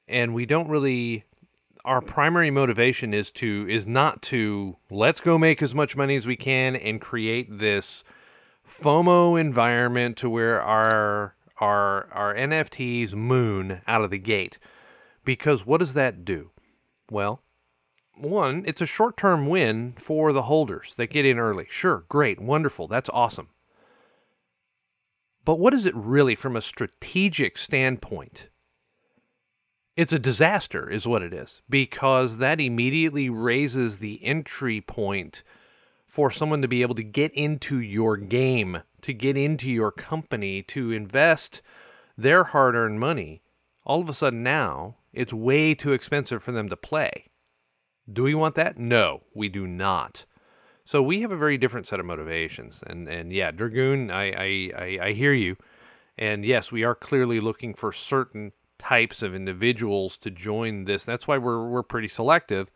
Speaker 1: and we don't really our primary motivation is to is not to let's go make as much money as we can and create this FOMO environment to where our our our NFTs moon out of the gate. Because what does that do? Well, one, it's a short-term win for the holders that get in early. Sure, great, wonderful, that's awesome. But what is it really from a strategic standpoint? It's a disaster, is what it is, because that immediately raises the entry point for someone to be able to get into your game, to get into your company, to invest their hard earned money. All of a sudden now, it's way too expensive for them to play. Do we want that? No, we do not. So we have a very different set of motivations. And, and yeah, Dragoon, I, I, I, I hear you. And yes, we are clearly looking for certain types of individuals to join this. That's why we're we're pretty selective.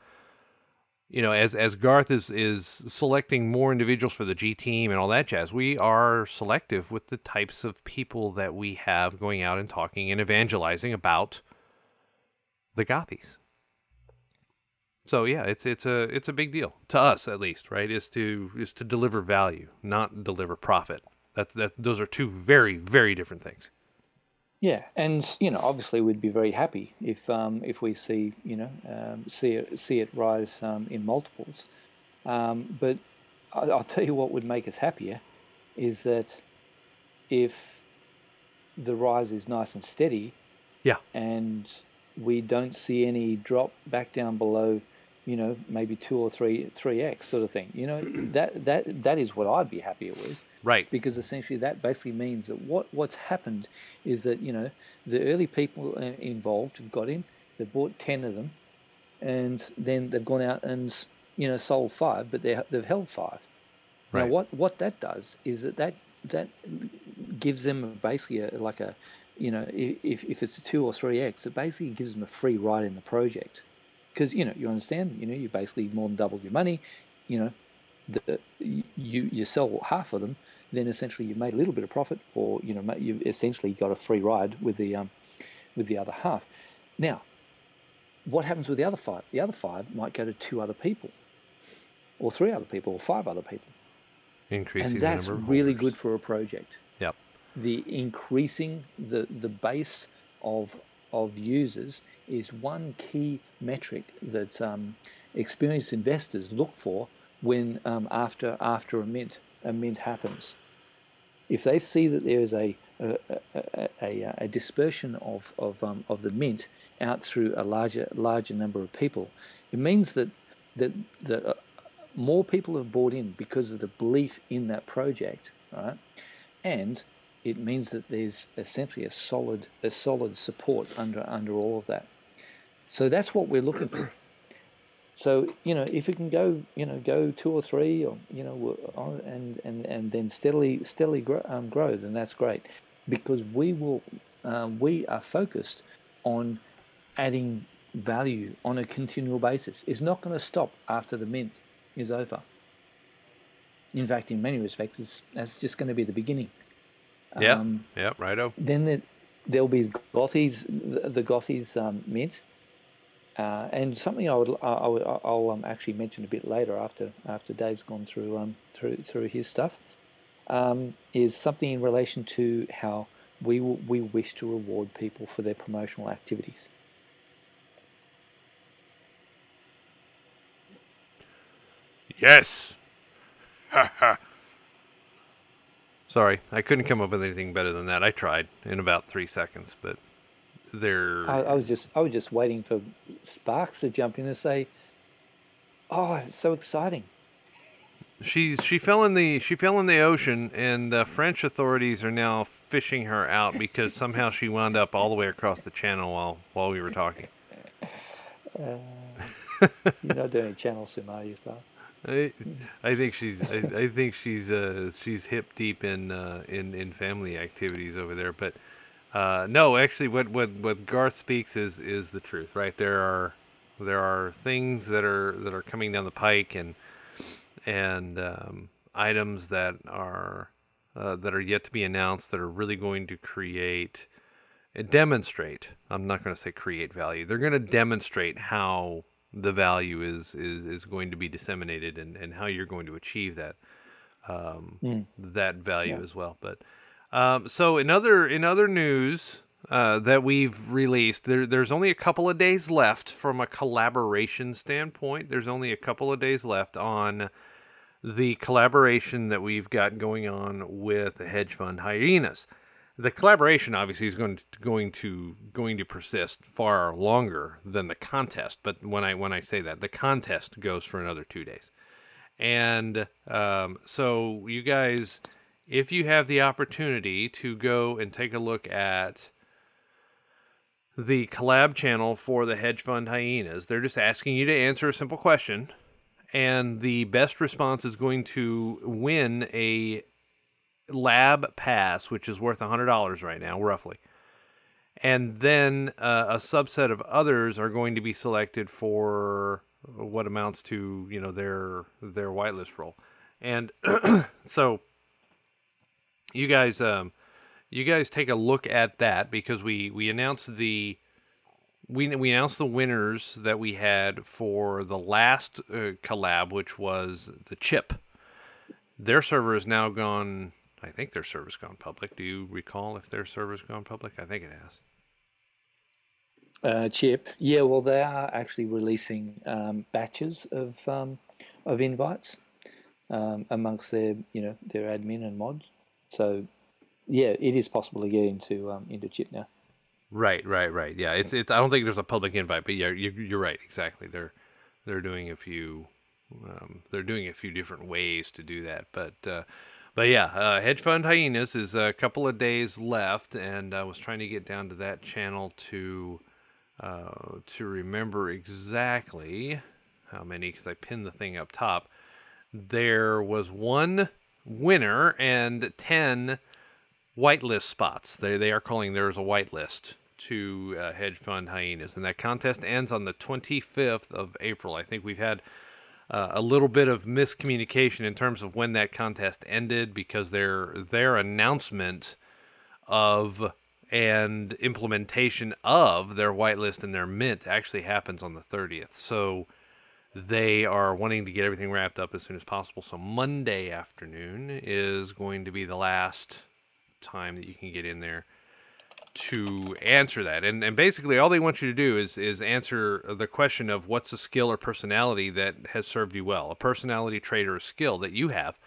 Speaker 1: You know, as as Garth is is selecting more individuals for the G team and all that jazz, we are selective with the types of people that we have going out and talking and evangelizing about the Gothies. So yeah, it's it's a it's a big deal to us at least, right? Is to is to deliver value, not deliver profit. That that those are two very very different things.
Speaker 2: Yeah, and you know, obviously, we'd be very happy if um, if we see you know um, see it see it rise um, in multiples. Um, but I, I'll tell you what would make us happier is that if the rise is nice and steady,
Speaker 1: yeah,
Speaker 2: and we don't see any drop back down below you know, maybe two or three three x sort of thing. You know, that that that is what I'd be happier with
Speaker 1: Right.
Speaker 2: because essentially that basically means that what what's happened is that you know the early people uh, involved have got in, they've bought ten of them, and then they've gone out and you know sold five, but they they've held five. Now what what that does is that that that gives them basically a, like a you know if if it's a two or three x, it basically gives them a free ride in the project because you know you understand you know you basically more than doubled your money, you know, the, you you sell half of them, then essentially you've made a little bit of profit, or you know you've essentially got a free ride with the um, with the other half. Now, what happens with the other five? The other five might go to two other people, or three other people, or five other people,
Speaker 1: Increasing
Speaker 2: and
Speaker 1: the
Speaker 2: that's
Speaker 1: number of
Speaker 2: really good for a project.
Speaker 1: Yep.
Speaker 2: The increasing the the base of of users is one key metric that um, experienced investors look for when um, after after a mint a mint happens. If they see that there is a a, a, a, a dispersion of of, um, of the mint out through a larger larger number of people, it means that that that uh, more people have bought in because of the belief in that project, right? And it means that there's essentially a solid a solid support under under all of that. So that's what we're looking for. So you know, if it can go, you know, go two or three, or you know, and and and then steadily steadily grow, um, grow, then that's great, because we will um, we are focused on adding value on a continual basis. It's not going to stop after the mint is over. In fact, in many respects, it's, that's just going to be the beginning.
Speaker 1: Yeah.
Speaker 2: Um,
Speaker 1: Yep. Righto.
Speaker 2: then the, there'll be Gothies, the, the Gothies um, mint, uh, and something I would I, I, I'll um, actually mention a bit later after after Dave's gone through um, through through his stuff, um, is something in relation to how we will, we wish to reward people for their promotional activities.
Speaker 1: Yes. Sorry, I couldn't come up with anything better than that. I tried in about three seconds, but they're
Speaker 2: I, I was just I was just waiting for Sparks to jump in and say, "Oh, it's so exciting."
Speaker 1: she's she fell in the she fell in the ocean, and the French authorities are now fishing her out because somehow she wound up all the way across the channel while while we were talking.
Speaker 2: Uh, you're not doing channel sim, are you, Sparks?
Speaker 1: I, I think she's I, I think she's uh she's hip deep in uh in in family activities over there but uh no actually what what what Garth speaks is is the truth right there are there are things that are that are coming down the pike and and um items that are uh, that are yet to be announced that are really going to create and demonstrate i'm not going to say create value they're going to demonstrate how the value is is, is going to be disseminated and, and how you're going to achieve that um,
Speaker 2: Mm.
Speaker 1: that value
Speaker 2: Yeah.
Speaker 1: as well but um, so in other in other news uh, that we've released there, there's only a couple of days left from a collaboration standpoint. There's only a couple of days left on the collaboration that we've got going on with the hedge fund hyenas. The collaboration obviously is going to going to going to persist far longer than the contest. But when I when I say that, the contest goes for another two days, and um, so you guys, if you have the opportunity to go and take a look at the collab channel for the hedge fund hyenas, they're just asking you to answer a simple question. And the best response is going to win a lab pass, which is worth $100 right now, roughly. And then uh, a subset of others are going to be selected for what amounts to, you know, their their whitelist role, And so you guys um you guys take a look at that because we we announced the we we announced the winners that we had for the last uh, collab which was the chip. Their server is now gone I think their server's gone public. Do you recall if their server's gone public? I think it has.
Speaker 2: Uh, chip, yeah. Well, they are actually releasing um, batches of um, of invites um, amongst their, you know, their admin and mods. So, yeah, it is possible to get into um, into chip now.
Speaker 1: Right, right, right. Yeah, it's it's. I don't think there's a public invite, but yeah, you're, you're right. Exactly. They're they're doing a few um, they're doing a few different ways to do that, but uh, but yeah, uh, hedge fund hyenas is a couple of days left, and I was trying to get down to that channel to uh, to remember exactly how many because I pinned the thing up top. There was one winner and ten whitelist spots. They they are calling theirs a whitelist to uh, hedge fund hyenas, and that contest ends on the 25th of April. I think we've had uh, a little bit of miscommunication in terms of when that contest ended because their their announcement of and implementation of their whitelist and their mint actually happens on the 30th. So they are wanting to get everything wrapped up as soon as possible. So Monday afternoon is going to be the last time that you can get in there to answer that. And and basically all they want you to do is is answer the question of what's a skill or personality that has served you well. A personality trait or a skill that you have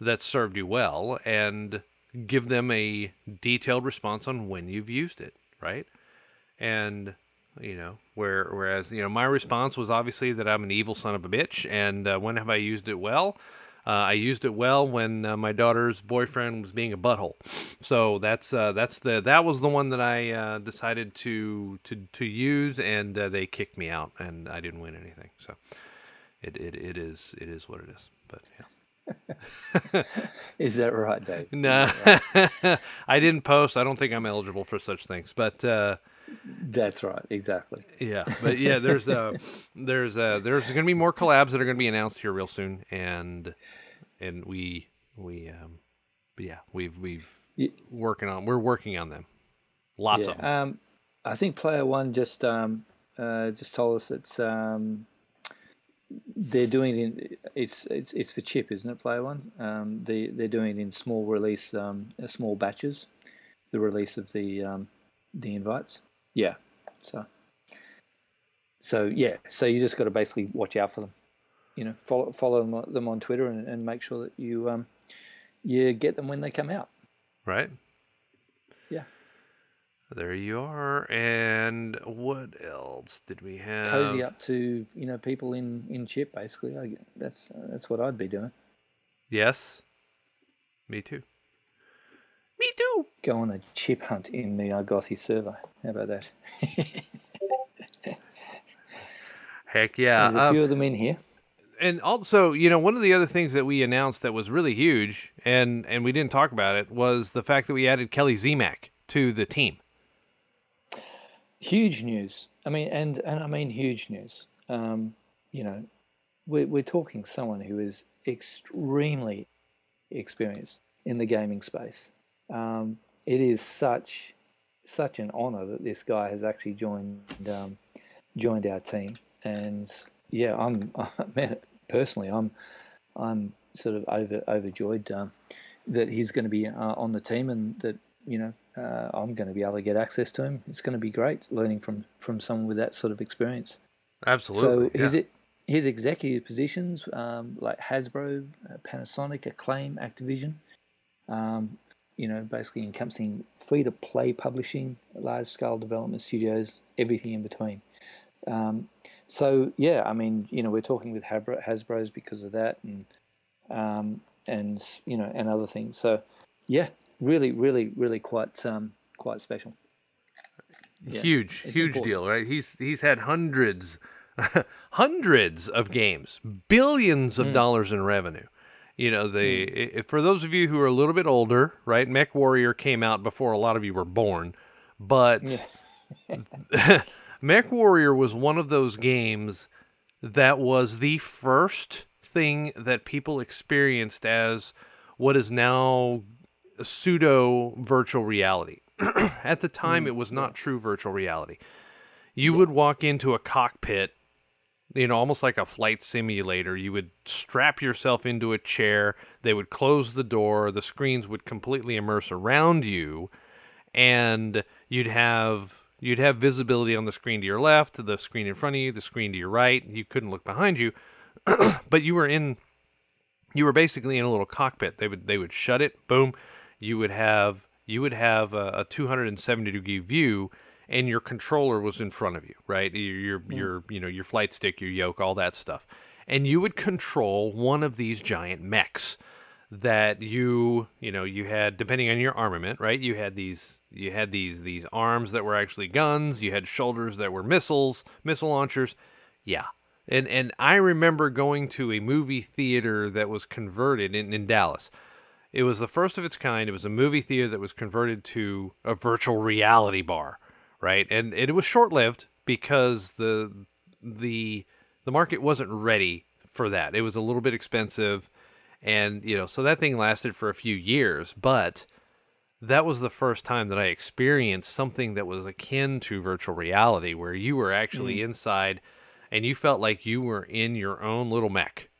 Speaker 1: that served you well and give them a detailed response on when you've used it, right? And you know, where whereas you know my response was obviously that I'm an evil son of a bitch, and uh, when have I used it well? Uh, I used it well when uh, my daughter's boyfriend was being a butthole. So that's uh, that's the that was the one that I uh, decided to to to use, and uh, they kicked me out, and I didn't win anything. So it it, it is it is what it is. But yeah.
Speaker 2: Is that right, Dave?
Speaker 1: No, I didn't post. I don't think I'm eligible for such things. But uh,
Speaker 2: That's right, exactly.
Speaker 1: yeah, but yeah, there's uh, there's uh, there's going to be more collabs that are going to be announced here real soon, and and we we um, but yeah, we've we've
Speaker 2: Ye-
Speaker 1: working on we're working on them. Lots
Speaker 2: yeah.
Speaker 1: of them.
Speaker 2: Um, I think Player One just um, uh, just told us it's um, they're doing it in it's it's it's for chip, isn't it? Player One. Um, they they're doing it in small release, um, small batches. The release of the um, the invites. Yeah. So. So yeah, so you just got to basically watch out for them. You know, follow follow them on- them on Twitter and, and make sure that you um, you get them when they come out.
Speaker 1: right?
Speaker 2: Yeah.
Speaker 1: There you are. And what else did we have?
Speaker 2: cozy up to you know people in in chip basically I, that's that's what i'd be doing
Speaker 1: Yes. Me too. Me too.
Speaker 2: go on a chip hunt in the argosy server how about that
Speaker 1: Heck yeah.
Speaker 2: there's a
Speaker 1: Um,
Speaker 2: few of them in here
Speaker 1: and also, you know, one of the other things that we announced that was really huge, and and we didn't talk about it, was the fact that we added Kelly Zmak to the team.
Speaker 2: huge news i mean and and i mean huge news um you know we're, we're talking someone who is extremely experienced in the gaming space um it is such such an honor that this guy has actually joined um, joined our team. And yeah i'm man, personally i'm i'm sort of over overjoyed um, that he's going to be uh, on the team and that you know uh, i'm going to be able to get access to him. It's going to be great learning from from someone with that sort of experience.
Speaker 1: Absolutely.
Speaker 2: so his it his executive positions um, like Hasbro, uh, Panasonic, Acclaim, Activision, um, you know, basically encompassing free to play publishing, large scale development studios, everything in between. Um, so yeah, I mean, you know, we're talking with Hasbro's because of that, and um, and you know, and other things. So yeah, really, really, really quite um, quite special. yeah,
Speaker 1: huge, huge
Speaker 2: important.
Speaker 1: deal, right? He's he's had hundreds, hundreds of games, billions of dollars in revenue. You know, the hmm. i for those of you who are a little bit older, right? MechWarrior came out before a lot of you were born, but MechWarrior was one of those games that was the first thing that people experienced as what is now pseudo virtual reality. At the time, hmm. it was not true virtual reality. You would walk into a cockpit, you know, almost like a flight simulator. You would strap yourself into a chair. They would close the door. The screens would completely immerse around you, and you'd have you'd have visibility on the screen to your left, the screen in front of you, the screen to your right. You couldn't look behind you, but you were in you were basically in a little cockpit. They would they would shut it, boom. You would have you would have a, a 270 degree view, and your controller was in front of you, right? Your your,
Speaker 2: Hmm.
Speaker 1: your you know your flight stick, your yoke, all that stuff, and you would control one of these giant mechs that you you know you had depending on your armament right? You had these you had these these arms that were actually guns. You had shoulders that were missiles missile launchers. Yeah. And and i remember going to a movie theater that was converted in, in dallas. It was the first of its kind. It was a movie theater that was converted to a virtual reality bar right? And it was short-lived because the the the market wasn't ready for that. It was a little bit expensive and you know so that thing lasted for a few years but that was the first time that i experienced something that was akin to virtual reality where you were actually mm. inside and you felt like you were in your own little mech.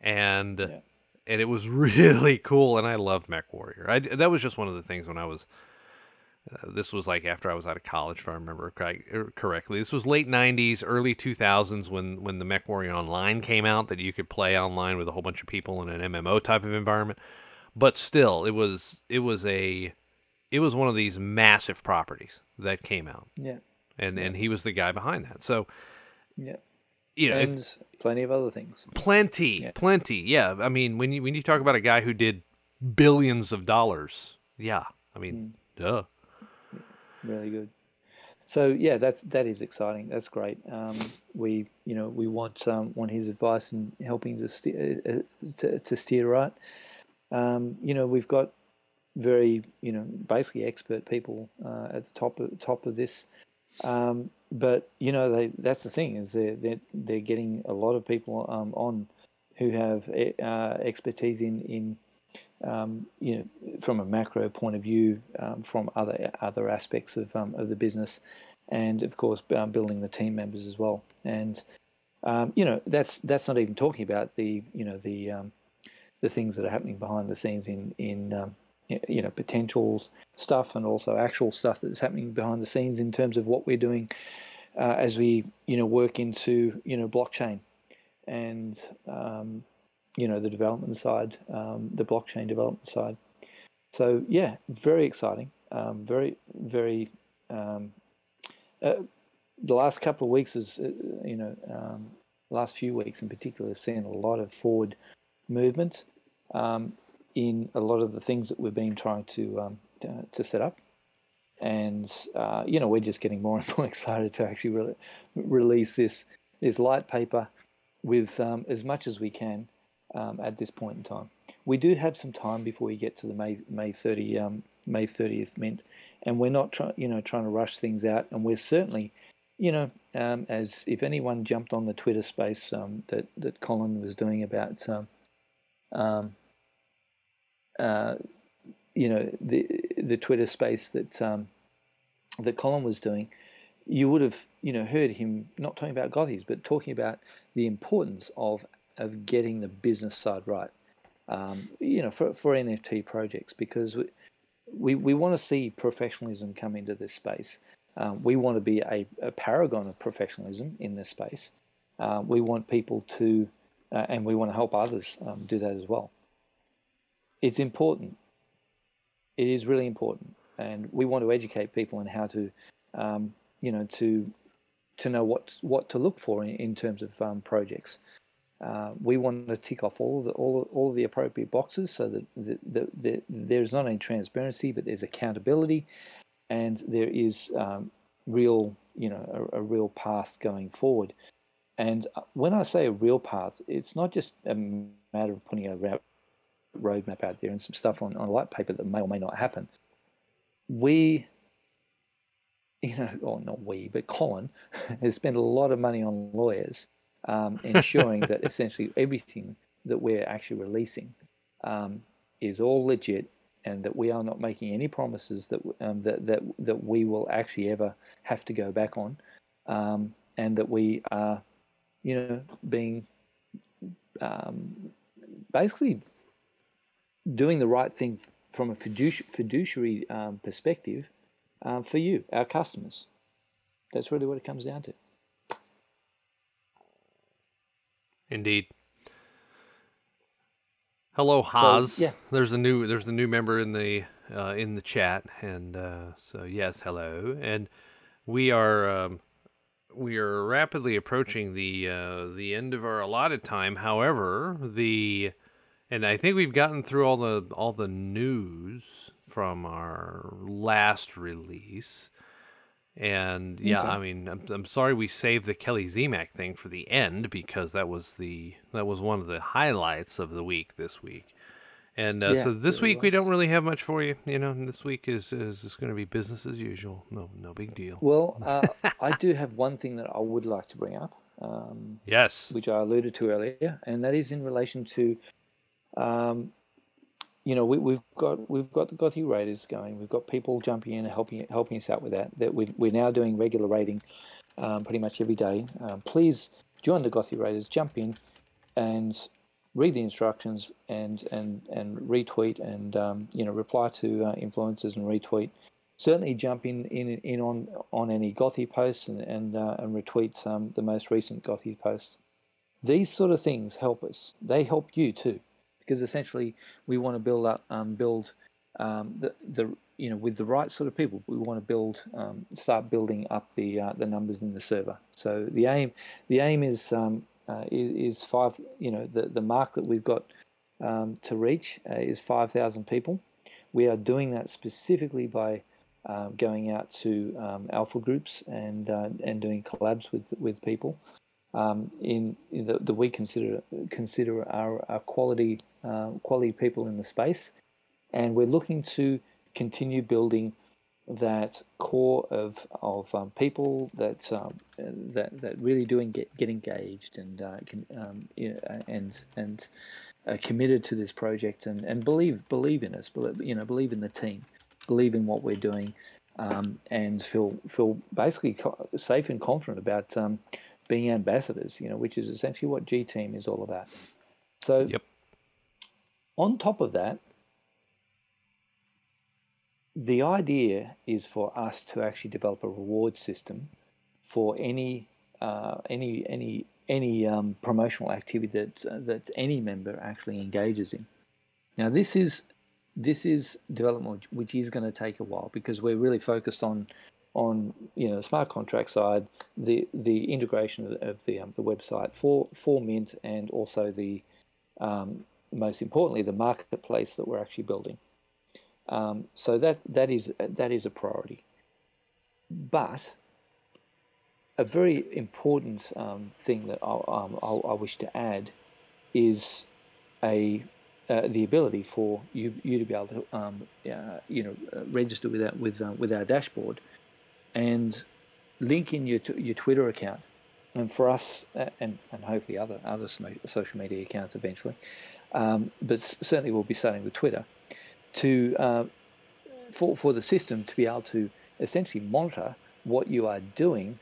Speaker 1: And
Speaker 2: Yeah.
Speaker 1: and it was really cool and i loved mech warrior. I, that was just one of the things when i was uh, this was like after I was out of college, if I remember er, correctly. This was late '90s, early 2000s when when the MechWarrior Online came out, that you could play online with a whole bunch of people in an MMO type of environment. But still, it was it was a it was one of these massive properties that came out,
Speaker 2: Yeah.
Speaker 1: and and he was the guy behind that. So
Speaker 2: Yeah.
Speaker 1: you know, if-
Speaker 2: And plenty of other things.
Speaker 1: plenty,
Speaker 2: Yeah.
Speaker 1: plenty. Yeah, I mean, when you when you talk about a guy who did billions of dollars, yeah, I mean, duh.
Speaker 2: Really good. So yeah, that's that is exciting. That's great. Um, we you know we want um, want his advice in helping to steer uh, to, to steer right. Um, you know we've got very you know basically expert people uh, at the top of top of this. Um, but you know they that's the thing is they're they're, they're getting a lot of people um, on who have eh, uh, expertise in in um, you know, from a macro point of view, um, from other other aspects of um, of the business, and of course building the team members as well. And um, you know, that's that's not even talking about the you know the um, the things that are happening behind the scenes in in you know potentials stuff and also actual stuff that's happening behind the scenes in terms of what we're doing uh, as we you know work into you know blockchain and um, you know the development side, um, the blockchain development side. So yeah, very exciting. Um, very very. Um, uh, the last couple of weeks is uh, you know um, last few weeks in particular has seen a lot of forward movement um, in a lot of the things that we've been trying to um, to, to set up. And uh, you know we're just getting more and more excited to actually re- release this this light paper with as much as we can um, at this point in time. We do have some time before we get to the May May thirty um, May thirtieth mint, and we're not trying you know trying to rush things out. And we're certainly, you know, um, as if anyone jumped on the Twitter space um, that that Colin was doing about, um, um, uh, you know, the the Twitter space that that Colin was doing, you would have you know heard him not talking about Gothies, but talking about the importance of of getting the business side right. Um, you know, for for NFT projects because we we, we want to see professionalism come into this space. Um, we want to be a, a paragon of professionalism in this space. Uh, we want people to, uh, and we want to help others um, do that as well. It's important. It is really important, and we want to educate people on how to, um, you know, to to know what what to look for in, in terms of um, projects. Uh, we want to tick off all of the all, all of the appropriate boxes so that the, the, the, there's not only transparency but there's accountability. And there is um, real you know a, a, real path going forward. And uh, when I say a real path it's not just a matter of putting a roadmap out there and some stuff on, on light paper that may or may not happen. We you know or not we but Colin has spent a lot of money on lawyers um, ensuring that essentially everything that we're actually releasing um, is all legit and that we are not making any promises that um, that that that we will actually ever have to go back on, um, and that we are, you know, being um, basically doing the right thing from a fiduci- fiduciary um, perspective um, for you, our customers. That's really what it comes down to.
Speaker 1: Indeed. Hello, Haas.
Speaker 2: So, yeah.
Speaker 1: There's a new there's a new member in the uh, in the chat, and uh, so yes, hello. And we are um, we are rapidly approaching the uh, the end of our allotted time. However, the and I think we've gotten through all the all the news from our last release. And yeah,
Speaker 2: Okay.
Speaker 1: I mean, I'm, I'm sorry we saved the Kelly Zmak thing for the end because that was the that was one of the highlights of the week this week. And uh,
Speaker 2: Yeah,
Speaker 1: so this week we don't really have much for you. You know, and this week is is just going to be business as usual. No, no big deal.
Speaker 2: Well, uh, I do have one thing that I would like to bring up, um,
Speaker 1: Yes.
Speaker 2: which I alluded to earlier, and that is in relation to, um, you know, we, we've got we've got the Gothy Raiders going. We've got people jumping in and helping helping us out with that. That we, we're now doing regular rating, um, pretty much every day. Um, please join the Gothy Raiders. Jump in and read the instructions and and and retweet and um, you know reply to uh, influencers and retweet. Certainly jump in in, in on on any Gothy posts and and, uh, and retweet um, the most recent Gothy post. These sort of things help us. They help you too, because essentially we want to build up um, build um, the the you know with the right sort of people. We want to build um, start building up the uh, the numbers in the server. So the aim the aim is um, uh, is, five. You know the the mark that we've got um, to reach uh, is five thousand people. We are doing that specifically by um, going out to um, alpha groups and uh, and doing collabs with with people um, in, in the, we consider consider our, our quality uh, quality people in the space, and we're looking to continue building that core of of um, people that um, that that really do get get engaged and uh, can, um, you know, and and are committed to this project and, and believe believe in us, believe, you know, believe in the team, believe in what we're doing, um, and feel feel basically safe and confident about um, being ambassadors. You know, which is essentially what G Team is all about. So,
Speaker 1: Yep.
Speaker 2: on top of that, the idea is for us to actually develop a reward system for any uh, any any any um, promotional activity that uh, that any member actually engages in. Now, this is this is development which is going to take a while because we're really focused on on you know the smart contract side, the the integration of, of the um, the website for for Mint, and also the um, most importantly the marketplace that we're actually building. Um, so that that is that is a priority. But a very important um, thing that I'll, um, I wish to add is a uh, the ability for you you to be able to uh, you know uh, register with with uh, with our dashboard and link in your your Twitter account. And for us, uh, and and hopefully other other social media accounts eventually, um, but certainly we'll be starting with Twitter to uh, for for the system to be able to essentially monitor what you are doing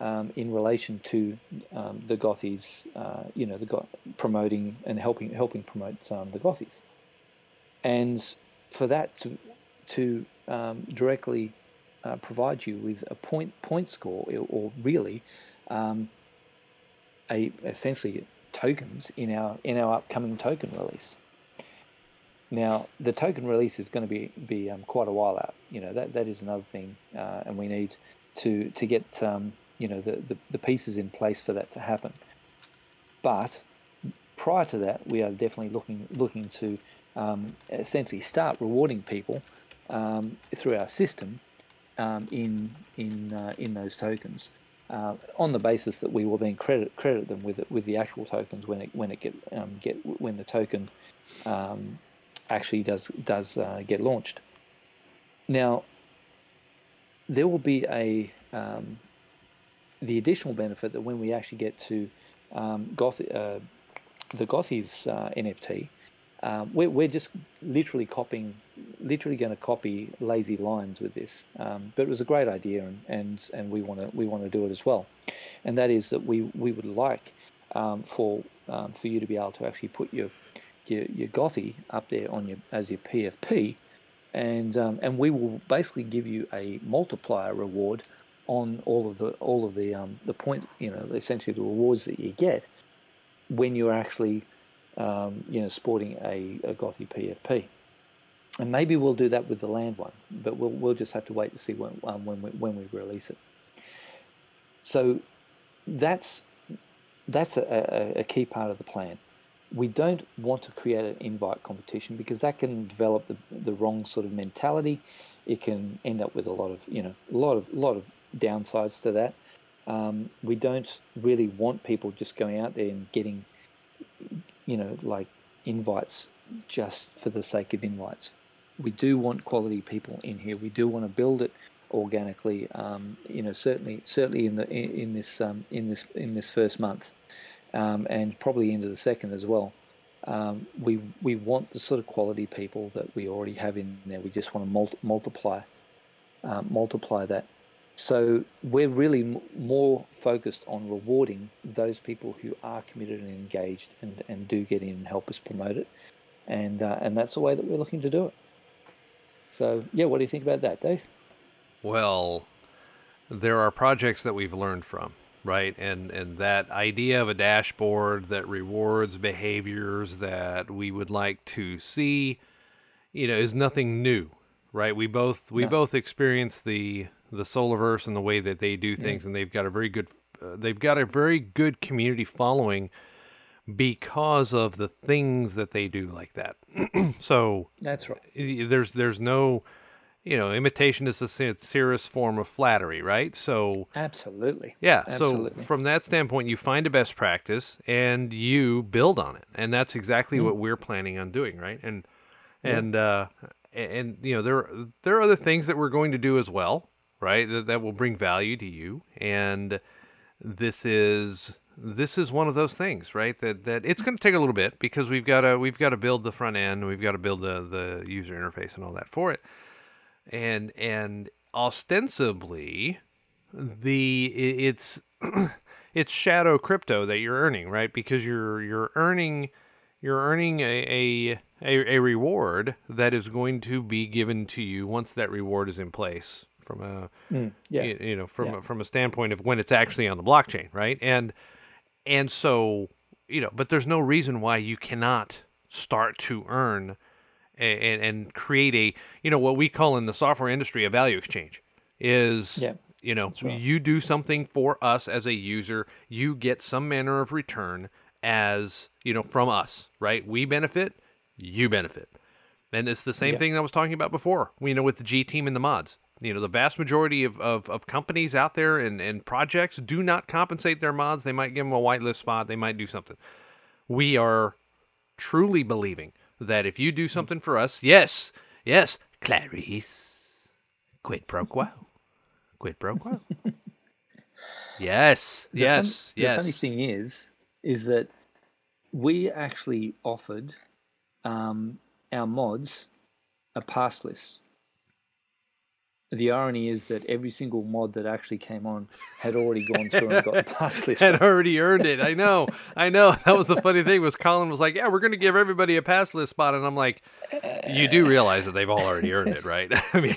Speaker 2: um, in relation to um, the Gothies, uh, you know, the Goth- promoting and helping helping promote um, the Gothies, and for that to to um, directly uh, provide you with a point point score or, really um, a essentially tokens in our in our upcoming token release. Now, the token release is going to be be um, quite a while out. You know that that is another thing, uh, and we need to to get um, you know the, the the pieces in place for that to happen. But prior to that, we are definitely looking looking to um, essentially start rewarding people um, through our system um, in in uh, in those tokens. Uh, on the basis that we will then credit credit them with with the actual tokens when it when it get um, get when the token um, actually does does uh, get launched. Now, there will be a um, the additional benefit that when we actually get to um, Goth, uh, the Gothies uh, NFT, um, we're, we're just literally copying, literally going to copy Lazy Lions with this. Um, but it was a great idea, and and, and we want to we want to do it as well. And that is that we we would like um, for um, for you to be able to actually put your your, your Gothy up there on your as your PFP, and um, and we will basically give you a multiplier reward on all of the all of the um, the point you know essentially the rewards that you get when you're actually um, you know sporting a, a Gothy PFP. And maybe we'll do that with the land one, but we'll we'll just have to wait to see when um, when we when we release it. so that's that's a, a, a key part of the plan. We don't want to create an invite competition because that can develop the, the wrong sort of mentality. It can end up with a lot of you know a lot of lot of downsides to that. Um, we don't really want people just going out there and getting you know like invites just for the sake of invites. We do want quality people in here. We do want to build it organically. Um, you know, certainly, certainly in the in, in this um, in this in this first month, um, and probably into the second as well. Um, we we want the sort of quality people that we already have in there. We just want to multi- multiply uh, multiply that. So we're really m- more focused on rewarding those people who are committed and engaged and, and do get in and help us promote it, and uh, and that's the way that we're looking to do it. So yeah, what do you think about that, Dave?
Speaker 1: Well, there are projects that we've learned from, right? And and that idea of a dashboard that rewards behaviors that we would like to see, you know, is nothing new, right? We both we
Speaker 2: No.
Speaker 1: both experience the the Solarverse and the way that they do things, and they've got a very good uh, they've got a very good community following because of the things that they do like that. so
Speaker 2: That's right.
Speaker 1: there's there's no you know imitation is the sincerest form of flattery right so
Speaker 2: Absolutely.
Speaker 1: yeah
Speaker 2: Absolutely.
Speaker 1: so from that standpoint you find a best practice and you build on it and that's exactly
Speaker 2: Mm.
Speaker 1: what we're planning on doing right and and uh and you know there there are other things that we're going to do as well right? That, that will bring value to you. And this is this is one of those things right? That that it's going to take a little bit because we've got to we've got to build the front end we've got to build the the user interface and all that for it. And and ostensibly the it's it's shadow crypto that you're earning right? Because you're you're earning you're earning a, a a a reward that is going to be given to you once that reward is in place from a
Speaker 2: Mm, yeah.
Speaker 1: you, you know from
Speaker 2: Yeah.
Speaker 1: a, from a standpoint of when it's actually on the blockchain right and and so you know but there's no reason why you cannot start to earn and and create a you know what we call in the software industry a value exchange is
Speaker 2: Yeah,
Speaker 1: you know
Speaker 2: right.
Speaker 1: you do something for us as a user you get some manner of return as you know from us right we benefit you benefit and it's the same
Speaker 2: Yeah.
Speaker 1: thing I was talking about before. You know, with the G team and the mods. You know, the vast majority of, of, of companies out there and, and projects do not compensate their mods. They might give them a whitelist spot. They might do something. We are truly believing that if you do something for us, yes, yes, Clarice, quid pro quo, quid pro quo. yes,
Speaker 2: The
Speaker 1: yes,
Speaker 2: fun-
Speaker 1: yes.
Speaker 2: The funny thing is, is that we actually offered um, our mods a pass list. The irony is that every single mod that actually came on had already gone through and got the pass list.
Speaker 1: had already earned it. I know. I know. That was the funny thing was Colin was like, "Yeah, we're going to give everybody a pass list spot," and I'm like, "You do realize that they've all already earned it, right?" I mean,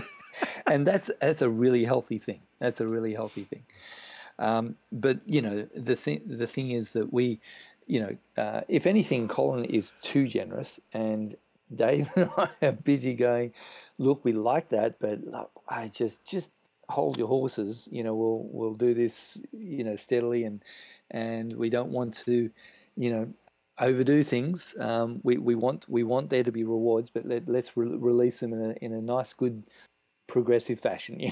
Speaker 2: and that's that's a really healthy thing. That's a really healthy thing. Um, but you know, the thing the thing is that we, you know, uh, if anything, Colin is too generous, and Dave and I are busy going. Look, we like that, but look, I just just hold your horses. You know, we'll we'll do this, you know, steadily, and and we don't want to, you know, overdo things. Um, we we want we want there to be rewards, but let, let's re- release them in a in a nice, good, progressive fashion.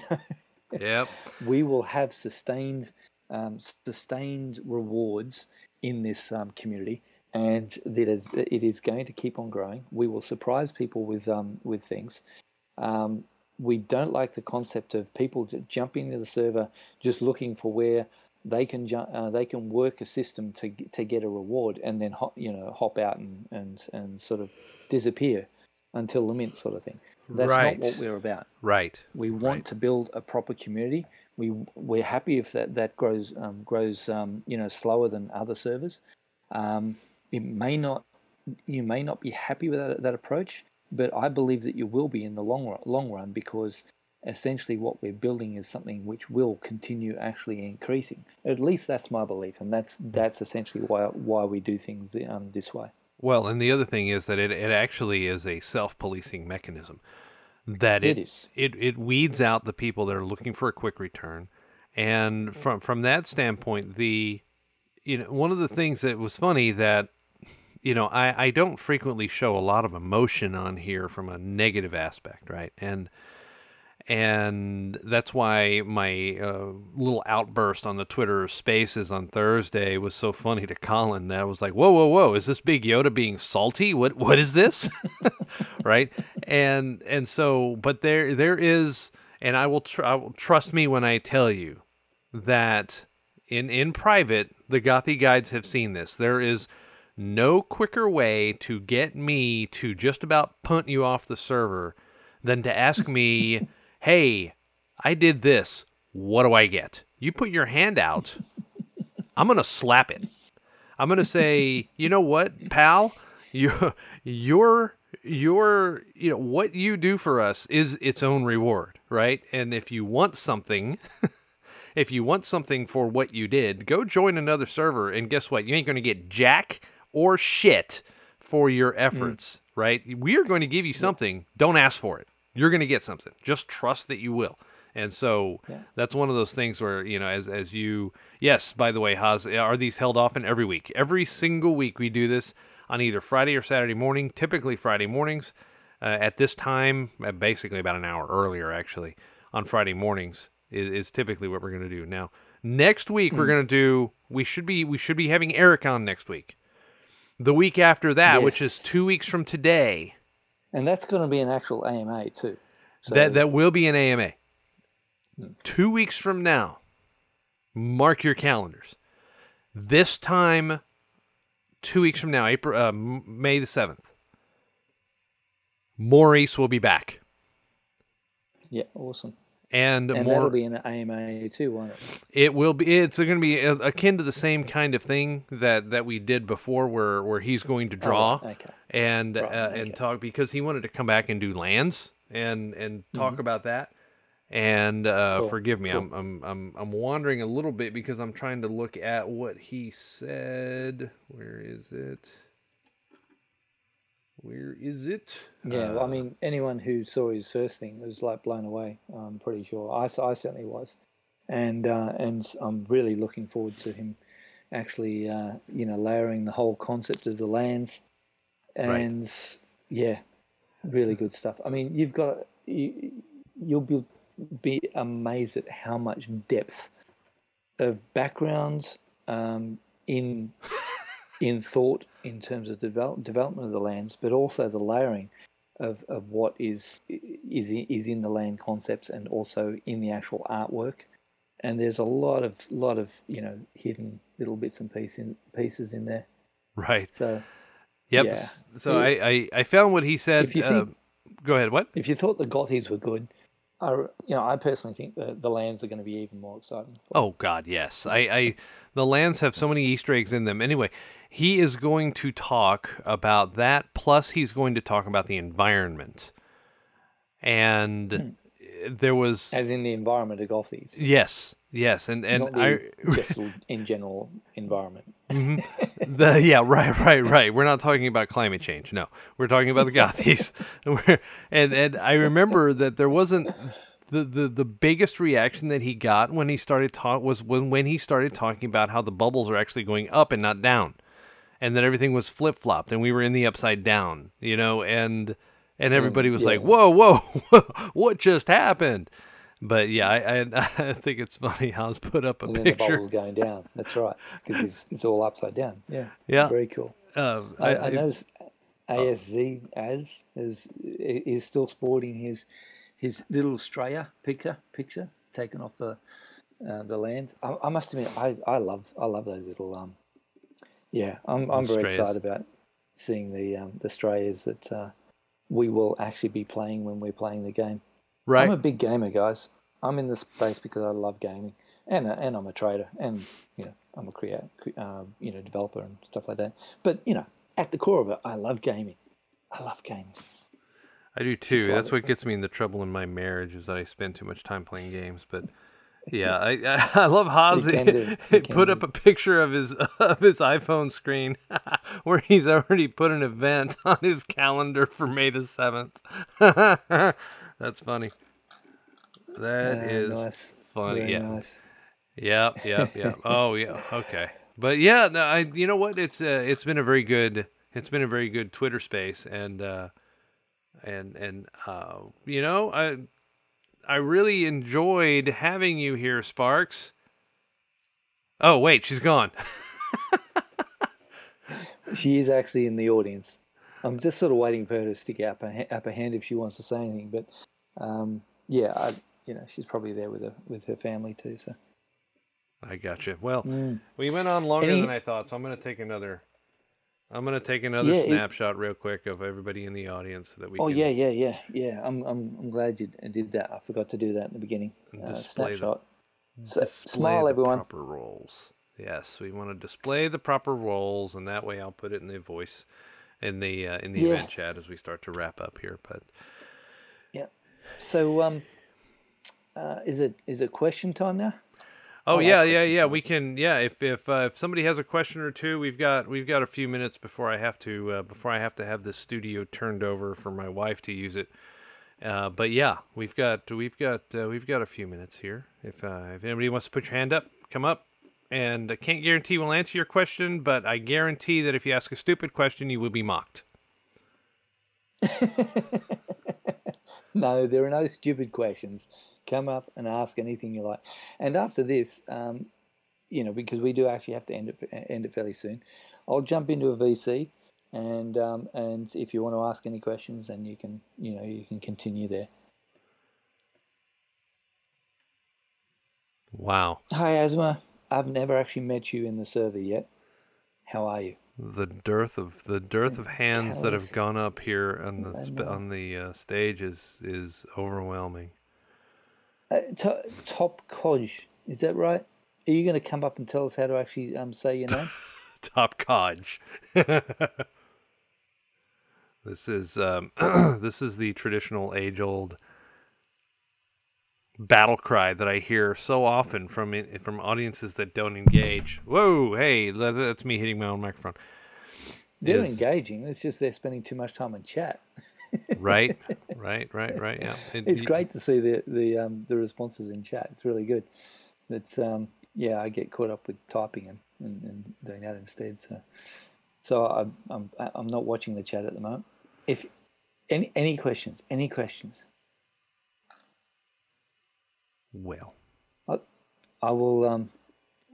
Speaker 2: You know,
Speaker 1: yep.
Speaker 2: we will have sustained um, sustained rewards in this um, community, and that is it is going to keep on growing. We will surprise people with um, with things. Um, we don't like the concept of people jumping into the server just looking for where they can ju- uh, they can work a system to to get a reward and then hop, you know hop out and, and and sort of disappear until the mint sort of thing. That's
Speaker 1: Right.
Speaker 2: not what we're about.
Speaker 1: Right.
Speaker 2: We want
Speaker 1: Right.
Speaker 2: to build a proper community. We we're happy if that that grows um, grows um, you know slower than other servers. Um, it may not you may not be happy with that, that approach, but I believe that you will be in the long run, long run because essentially what we're building is something which will continue actually increasing. At least that's my belief, and that's that's essentially why why we do things um, this way.
Speaker 1: Well, and the other thing is that it, it actually is a self-policing mechanism. That
Speaker 2: It
Speaker 1: it,
Speaker 2: is.
Speaker 1: it it weeds out the people that are looking for a quick return, And from from that standpoint, the you know one of the things that was funny that you know I I don't frequently show a lot of emotion on here from a negative aspect, right? And and that's why my uh, little outburst on the Twitter Spaces on Thursday was so funny to Colin. That I was like, "Whoa, whoa, whoa! Is this Big Yoda being salty? What, what is this?" right? And and so, but there there is, and I will, tr- I will trust me when I tell you that in in private, the Gothy guides have seen this. There is no quicker way to get me to just about punt you off the server than to ask me hey, I did this. What do I get? You put your hand out. I'm going to slap it. I'm going to say, you know what, pal? You, your, your, you know, what you do for us is its own reward, right? And if you want something, if you want something for what you did, go join another server. And guess what? You ain't going to get jack or shit for your efforts, mm. right? We are going to give you something. Don't ask for it you're going to get something. Just trust that you will. And so yeah. that's one of those things where you know, as as you, yes. By the way, Haas, are these held often every week? Every single week we do this on either Friday or Saturday morning. Typically Friday mornings. Uh, at this time, basically about an hour earlier, actually, on Friday mornings is, is typically what we're going to do. Now, next week mm. we're hmm. going to do. We should be we should be having Eric on next week. The week after that, yes. which is two weeks from today,
Speaker 2: and that's going to be an actual AMA too.
Speaker 1: So, that that will be an AMA. Hmm. Two weeks from now, mark your calendars. This time, two weeks from now, April uh, May the seventh, Maurice will be back.
Speaker 2: Yeah, awesome.
Speaker 1: And,
Speaker 2: and
Speaker 1: more,
Speaker 2: that'll be an AMA too, won't it?
Speaker 1: It will be. It's going to be akin to the same kind of thing that, that we did before, where where he's going to draw
Speaker 2: oh, okay.
Speaker 1: and
Speaker 2: right,
Speaker 1: uh,
Speaker 2: okay.
Speaker 1: and talk because he wanted to come back and do lands and and talk mm-hmm. about that. And uh, cool. forgive me, cool. I'm, I'm I'm I'm wandering a little bit because I'm trying to look at what he said. Where is it? Where is it?
Speaker 2: Yeah, well, I uh, mean, anyone who saw his first thing was like blown away. I'm pretty sure. I, I certainly was, and uh, and I'm really looking forward to him actually, uh, you know, layering the whole concept of the lands, and right. yeah, really good stuff. I mean, you've got you, you'll be be amazed at how much depth of background um, in in thought in terms of develop, development of the lands, but also the layering of, of what is is is in the land concepts and also in the actual artwork. And there's a lot of lot of you know hidden little bits and piece in, pieces in there.
Speaker 1: Right.
Speaker 2: So.
Speaker 1: Yep.
Speaker 2: Yeah.
Speaker 1: So I, I, I found what he said.
Speaker 2: If you think,
Speaker 1: uh, go ahead. What?
Speaker 2: If you thought the Gothies were good, I, you know, I personally think the, the lands are going to be even more exciting.
Speaker 1: Oh God, yes. I, I, the lands have so many Easter eggs in them. Anyway, he is going to talk about that. Plus, he's going to talk about the environment. And hmm. there was,
Speaker 2: as in the environment of Gothies.
Speaker 1: Yes, yes, and and I
Speaker 2: just in general environment.
Speaker 1: mm-hmm. The yeah, right, right, right. We're not talking about climate change. No, we're talking about the Gothies. and and I remember that there wasn't the, the, the biggest reaction that he got when he started talk was when when he started talking about how the bubbles are actually going up and not down and that everything was flip flopped and we were in the upside down, you know, and and everybody was yeah. like, "Whoa, whoa, what just happened?" But yeah, I, I, I think it's funny how it's put up a
Speaker 2: and
Speaker 1: picture.
Speaker 2: the bubble's going down. That's right, because it's, it's all upside down. Yeah,
Speaker 1: yeah,
Speaker 2: very cool.
Speaker 1: Um,
Speaker 2: I, I, I noticed ASZ as is is still sporting his his little Australia picture picture taken off the uh, the land. I, I, must admit, I, I love I love those little um yeah, I'm I'm very excited about seeing the um, the Strayers that uh, we will actually be playing when we're playing the game.
Speaker 1: Right.
Speaker 2: I'm a big gamer, guys. I'm in this space because I love gaming, and uh, and I'm a trader, and you know I'm a creator, uh, you know, developer and stuff like that. But you know, at the core of it, I love gaming. I love gaming.
Speaker 1: I do too. That's what gets me into trouble in my marriage is that I spend too much time playing games. But yeah, I I love Hazy put up a picture of his of his iPhone screen where he's already put an event on his calendar for May the seventh. That's funny. That
Speaker 2: uh,
Speaker 1: is
Speaker 2: nice.
Speaker 1: funny.
Speaker 2: Very
Speaker 1: yeah.
Speaker 2: Nice.
Speaker 1: Yep, yep, yep. oh yeah, okay. But yeah, no, I you know what? It's uh, it's been a very good it's been a very good Twitter space, and uh, and and uh, you know I I really enjoyed having you here, Sparks. Oh wait, she's gone.
Speaker 2: She is actually in the audience. I'm just sort of waiting for her to stick out her, up her hand if she wants to say anything. But um, yeah, I, you know, she's probably there with her with her family too. So
Speaker 1: I got you. Well,
Speaker 2: Mm.
Speaker 1: we went on longer
Speaker 2: Any-
Speaker 1: than I thought, so I'm gonna take another. I'm gonna take another
Speaker 2: Yeah, it-
Speaker 1: snapshot real quick of everybody in the audience so that we
Speaker 2: oh
Speaker 1: can
Speaker 2: yeah, yeah, yeah, yeah. I'm I'm I'm glad you did that. I forgot to do that in the beginning. Uh,
Speaker 1: the-
Speaker 2: snapshot. So,
Speaker 1: display
Speaker 2: smile,
Speaker 1: the
Speaker 2: everyone.
Speaker 1: proper roles. Yes, we want to display the proper roles, and that way I'll put it in the voice, in the uh, in the
Speaker 2: Yeah.
Speaker 1: event chat as we start to wrap up here. But yeah,
Speaker 2: So um, uh, is it is it question time now?
Speaker 1: Oh yeah, yeah, yeah, we can. Yeah, if if uh, if somebody has a question or two, we've got we've got a few minutes before I have to uh, before I have to have the studio turned over for my wife to use it. Uh, but yeah, we've got we've got uh, we've got a few minutes here. If uh, if anybody wants to put your hand up, come up. And I can't guarantee we'll answer your question, but I guarantee that if you ask a stupid question, you will be mocked.
Speaker 2: No, there are no stupid questions. Come up and ask anything you like. And after this, um, you know, because we do actually have to end it end it fairly soon, I'll jump into a VC, and um, and if you want to ask any questions, then you can you know you can continue there.
Speaker 1: Wow,
Speaker 2: Hi, Asma. I've never actually met you in the server yet. How are you?
Speaker 1: the dearth of the dearth of hands that have gone up here on the sp- on the uh, stage is is overwhelming.
Speaker 2: Uh, to- Top Codge, is that right? Are you going to come up and tell us how to actually um, say your name?
Speaker 1: Top Codge. this is um, this is the traditional age old battle cry that I hear so often from from audiences that don't engage. Whoa, hey, that- that's me hitting my own microphone.
Speaker 2: They're
Speaker 1: Is-
Speaker 2: engaging. It's just they're spending too much time in chat.
Speaker 1: right, right, right, right. Yeah, It-
Speaker 2: It's great to see the the um, the responses in chat. It's really good. It's um, yeah, I get caught up with typing and, and, and doing that instead. So so I'm I'm I'm not watching the chat at the moment. If any any questions, any questions,
Speaker 1: Well,
Speaker 2: I will um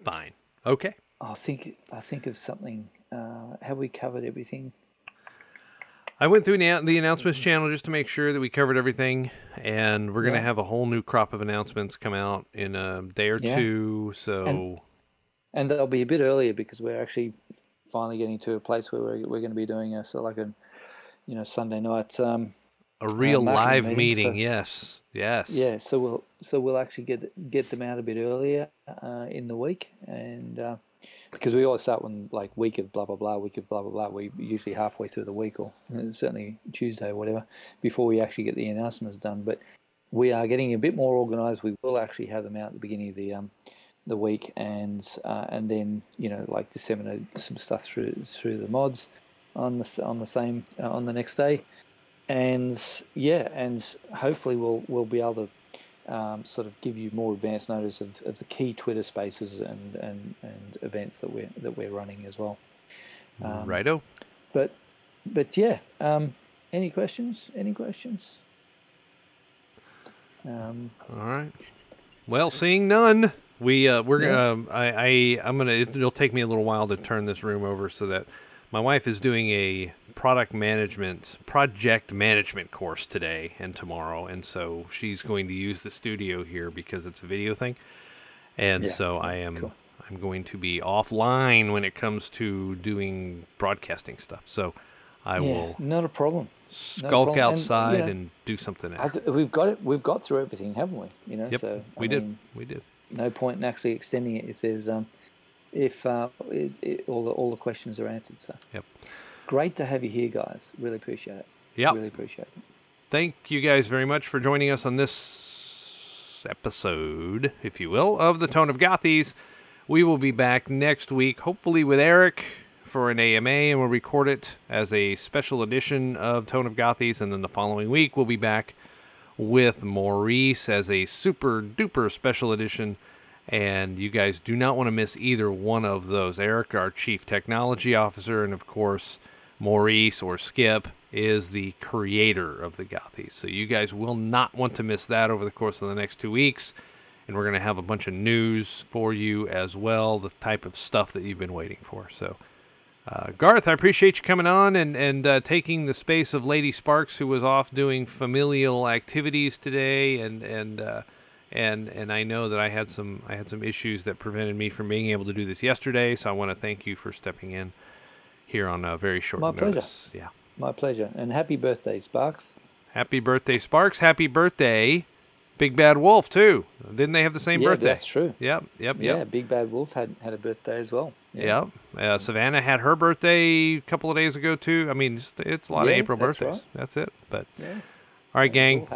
Speaker 1: fine. Okay.
Speaker 2: I'll think I think of something. Uh, have we covered everything?
Speaker 1: I went through the the announcements channel just to make sure that we covered everything, and we're gonna have a whole new crop of announcements come out in a day or
Speaker 2: Yeah.
Speaker 1: two. So
Speaker 2: And they'll be a bit earlier because we're actually finally getting to a place where we're, we're going to be doing a sort of like a you know Sunday night. Um,
Speaker 1: a real
Speaker 2: marketing
Speaker 1: live
Speaker 2: meeting,
Speaker 1: meeting.
Speaker 2: so-
Speaker 1: yes, yes.
Speaker 2: Yeah, so we'll so we'll actually get get them out a bit earlier uh, in the week, and uh, because we always start when like week of blah blah blah, week of blah blah blah. We usually halfway through the week, or certainly Tuesday or whatever, before we actually get the announcements done. But we are getting a bit more organised. We will actually have them out at the beginning of the um, the week, and uh, and then you know like disseminate some stuff through through the mods on the on the same uh, on the next day and yeah, and hopefully we'll we'll be able to um, sort of give you more advanced notice of, of the key Twitter Spaces and, and, and events that we're that we're running as well. Um,
Speaker 1: Righto.
Speaker 2: But but yeah, um, any questions? Any questions? Um,
Speaker 1: All right. Well, seeing none, we uh, we're
Speaker 2: Yeah.
Speaker 1: um, I, I I'm gonna it'll take me a little while to turn this room over so that my wife is doing a product management project management course today and tomorrow, and so she's going to use the studio here because it's a video thing, and
Speaker 2: Yeah,
Speaker 1: so I am.
Speaker 2: cool.
Speaker 1: I'm going to be offline when it comes to doing broadcasting stuff. So I
Speaker 2: yeah,
Speaker 1: will
Speaker 2: not a problem.
Speaker 1: skulk
Speaker 2: problem. And, you
Speaker 1: outside
Speaker 2: know,
Speaker 1: and do something else.
Speaker 2: we've got it. We've got through everything, haven't we? You know,
Speaker 1: Yep,
Speaker 2: so I
Speaker 1: we did.
Speaker 2: mean,
Speaker 1: We did.
Speaker 2: no point in actually extending it if there's um if uh is it, all the all the questions are answered. So
Speaker 1: Yep.
Speaker 2: great to have you here, guys. Really appreciate it.
Speaker 1: Yeah,
Speaker 2: Really appreciate it.
Speaker 1: thank you guys very much for joining us on this episode, if you will, of the Tone of Gothies. We will be back next week, hopefully with Eric for an AMA, and we'll record it as a special edition of Tone of Gothies. And then the following week, we'll be back with Maurice as a super duper special edition. And you guys do not want to miss either one of those. Eric, our chief technology officer, and of course, Maurice or Skip is the creator of the Gothies. So you guys will not want to miss that over the course of the next two weeks. And we're going to have a bunch of news for you as well, the type of stuff that you've been waiting for. So, uh, Garth, I appreciate you coming on and, and uh, taking the space of Lady Sparks, who was off doing familial activities today. And, and, uh, and, and I know that I had some I had some issues that prevented me from being able to do this yesterday. So I want to thank you for stepping in here on a very short
Speaker 2: My
Speaker 1: notice.
Speaker 2: pleasure.
Speaker 1: Yeah.
Speaker 2: My pleasure. And happy birthday, Sparks.
Speaker 1: Happy birthday, Sparks. Happy birthday, Big Bad Wolf, too. Didn't they have the same
Speaker 2: yeah,
Speaker 1: birthday?
Speaker 2: that's true.
Speaker 1: Yep, yep,
Speaker 2: Yeah,
Speaker 1: yep.
Speaker 2: Big Bad Wolf had had a birthday as well. Yeah.
Speaker 1: Yep. Uh, Savannah had her birthday a couple of days ago, too. I mean, it's, it's a lot of April
Speaker 2: that's
Speaker 1: birthdays.
Speaker 2: right.
Speaker 1: That's it. But,
Speaker 2: Yeah,
Speaker 1: all right,
Speaker 2: it's
Speaker 1: gang.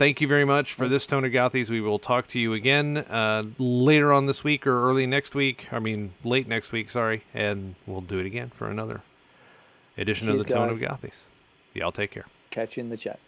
Speaker 1: Thank you very much for this Tone of Gothies. We will talk to you again uh, later on this week or early next week. I mean, late next week, sorry. And we'll do it again for another edition of the Tone of. Gothies. Y'all take care.
Speaker 2: Catch you in the chat.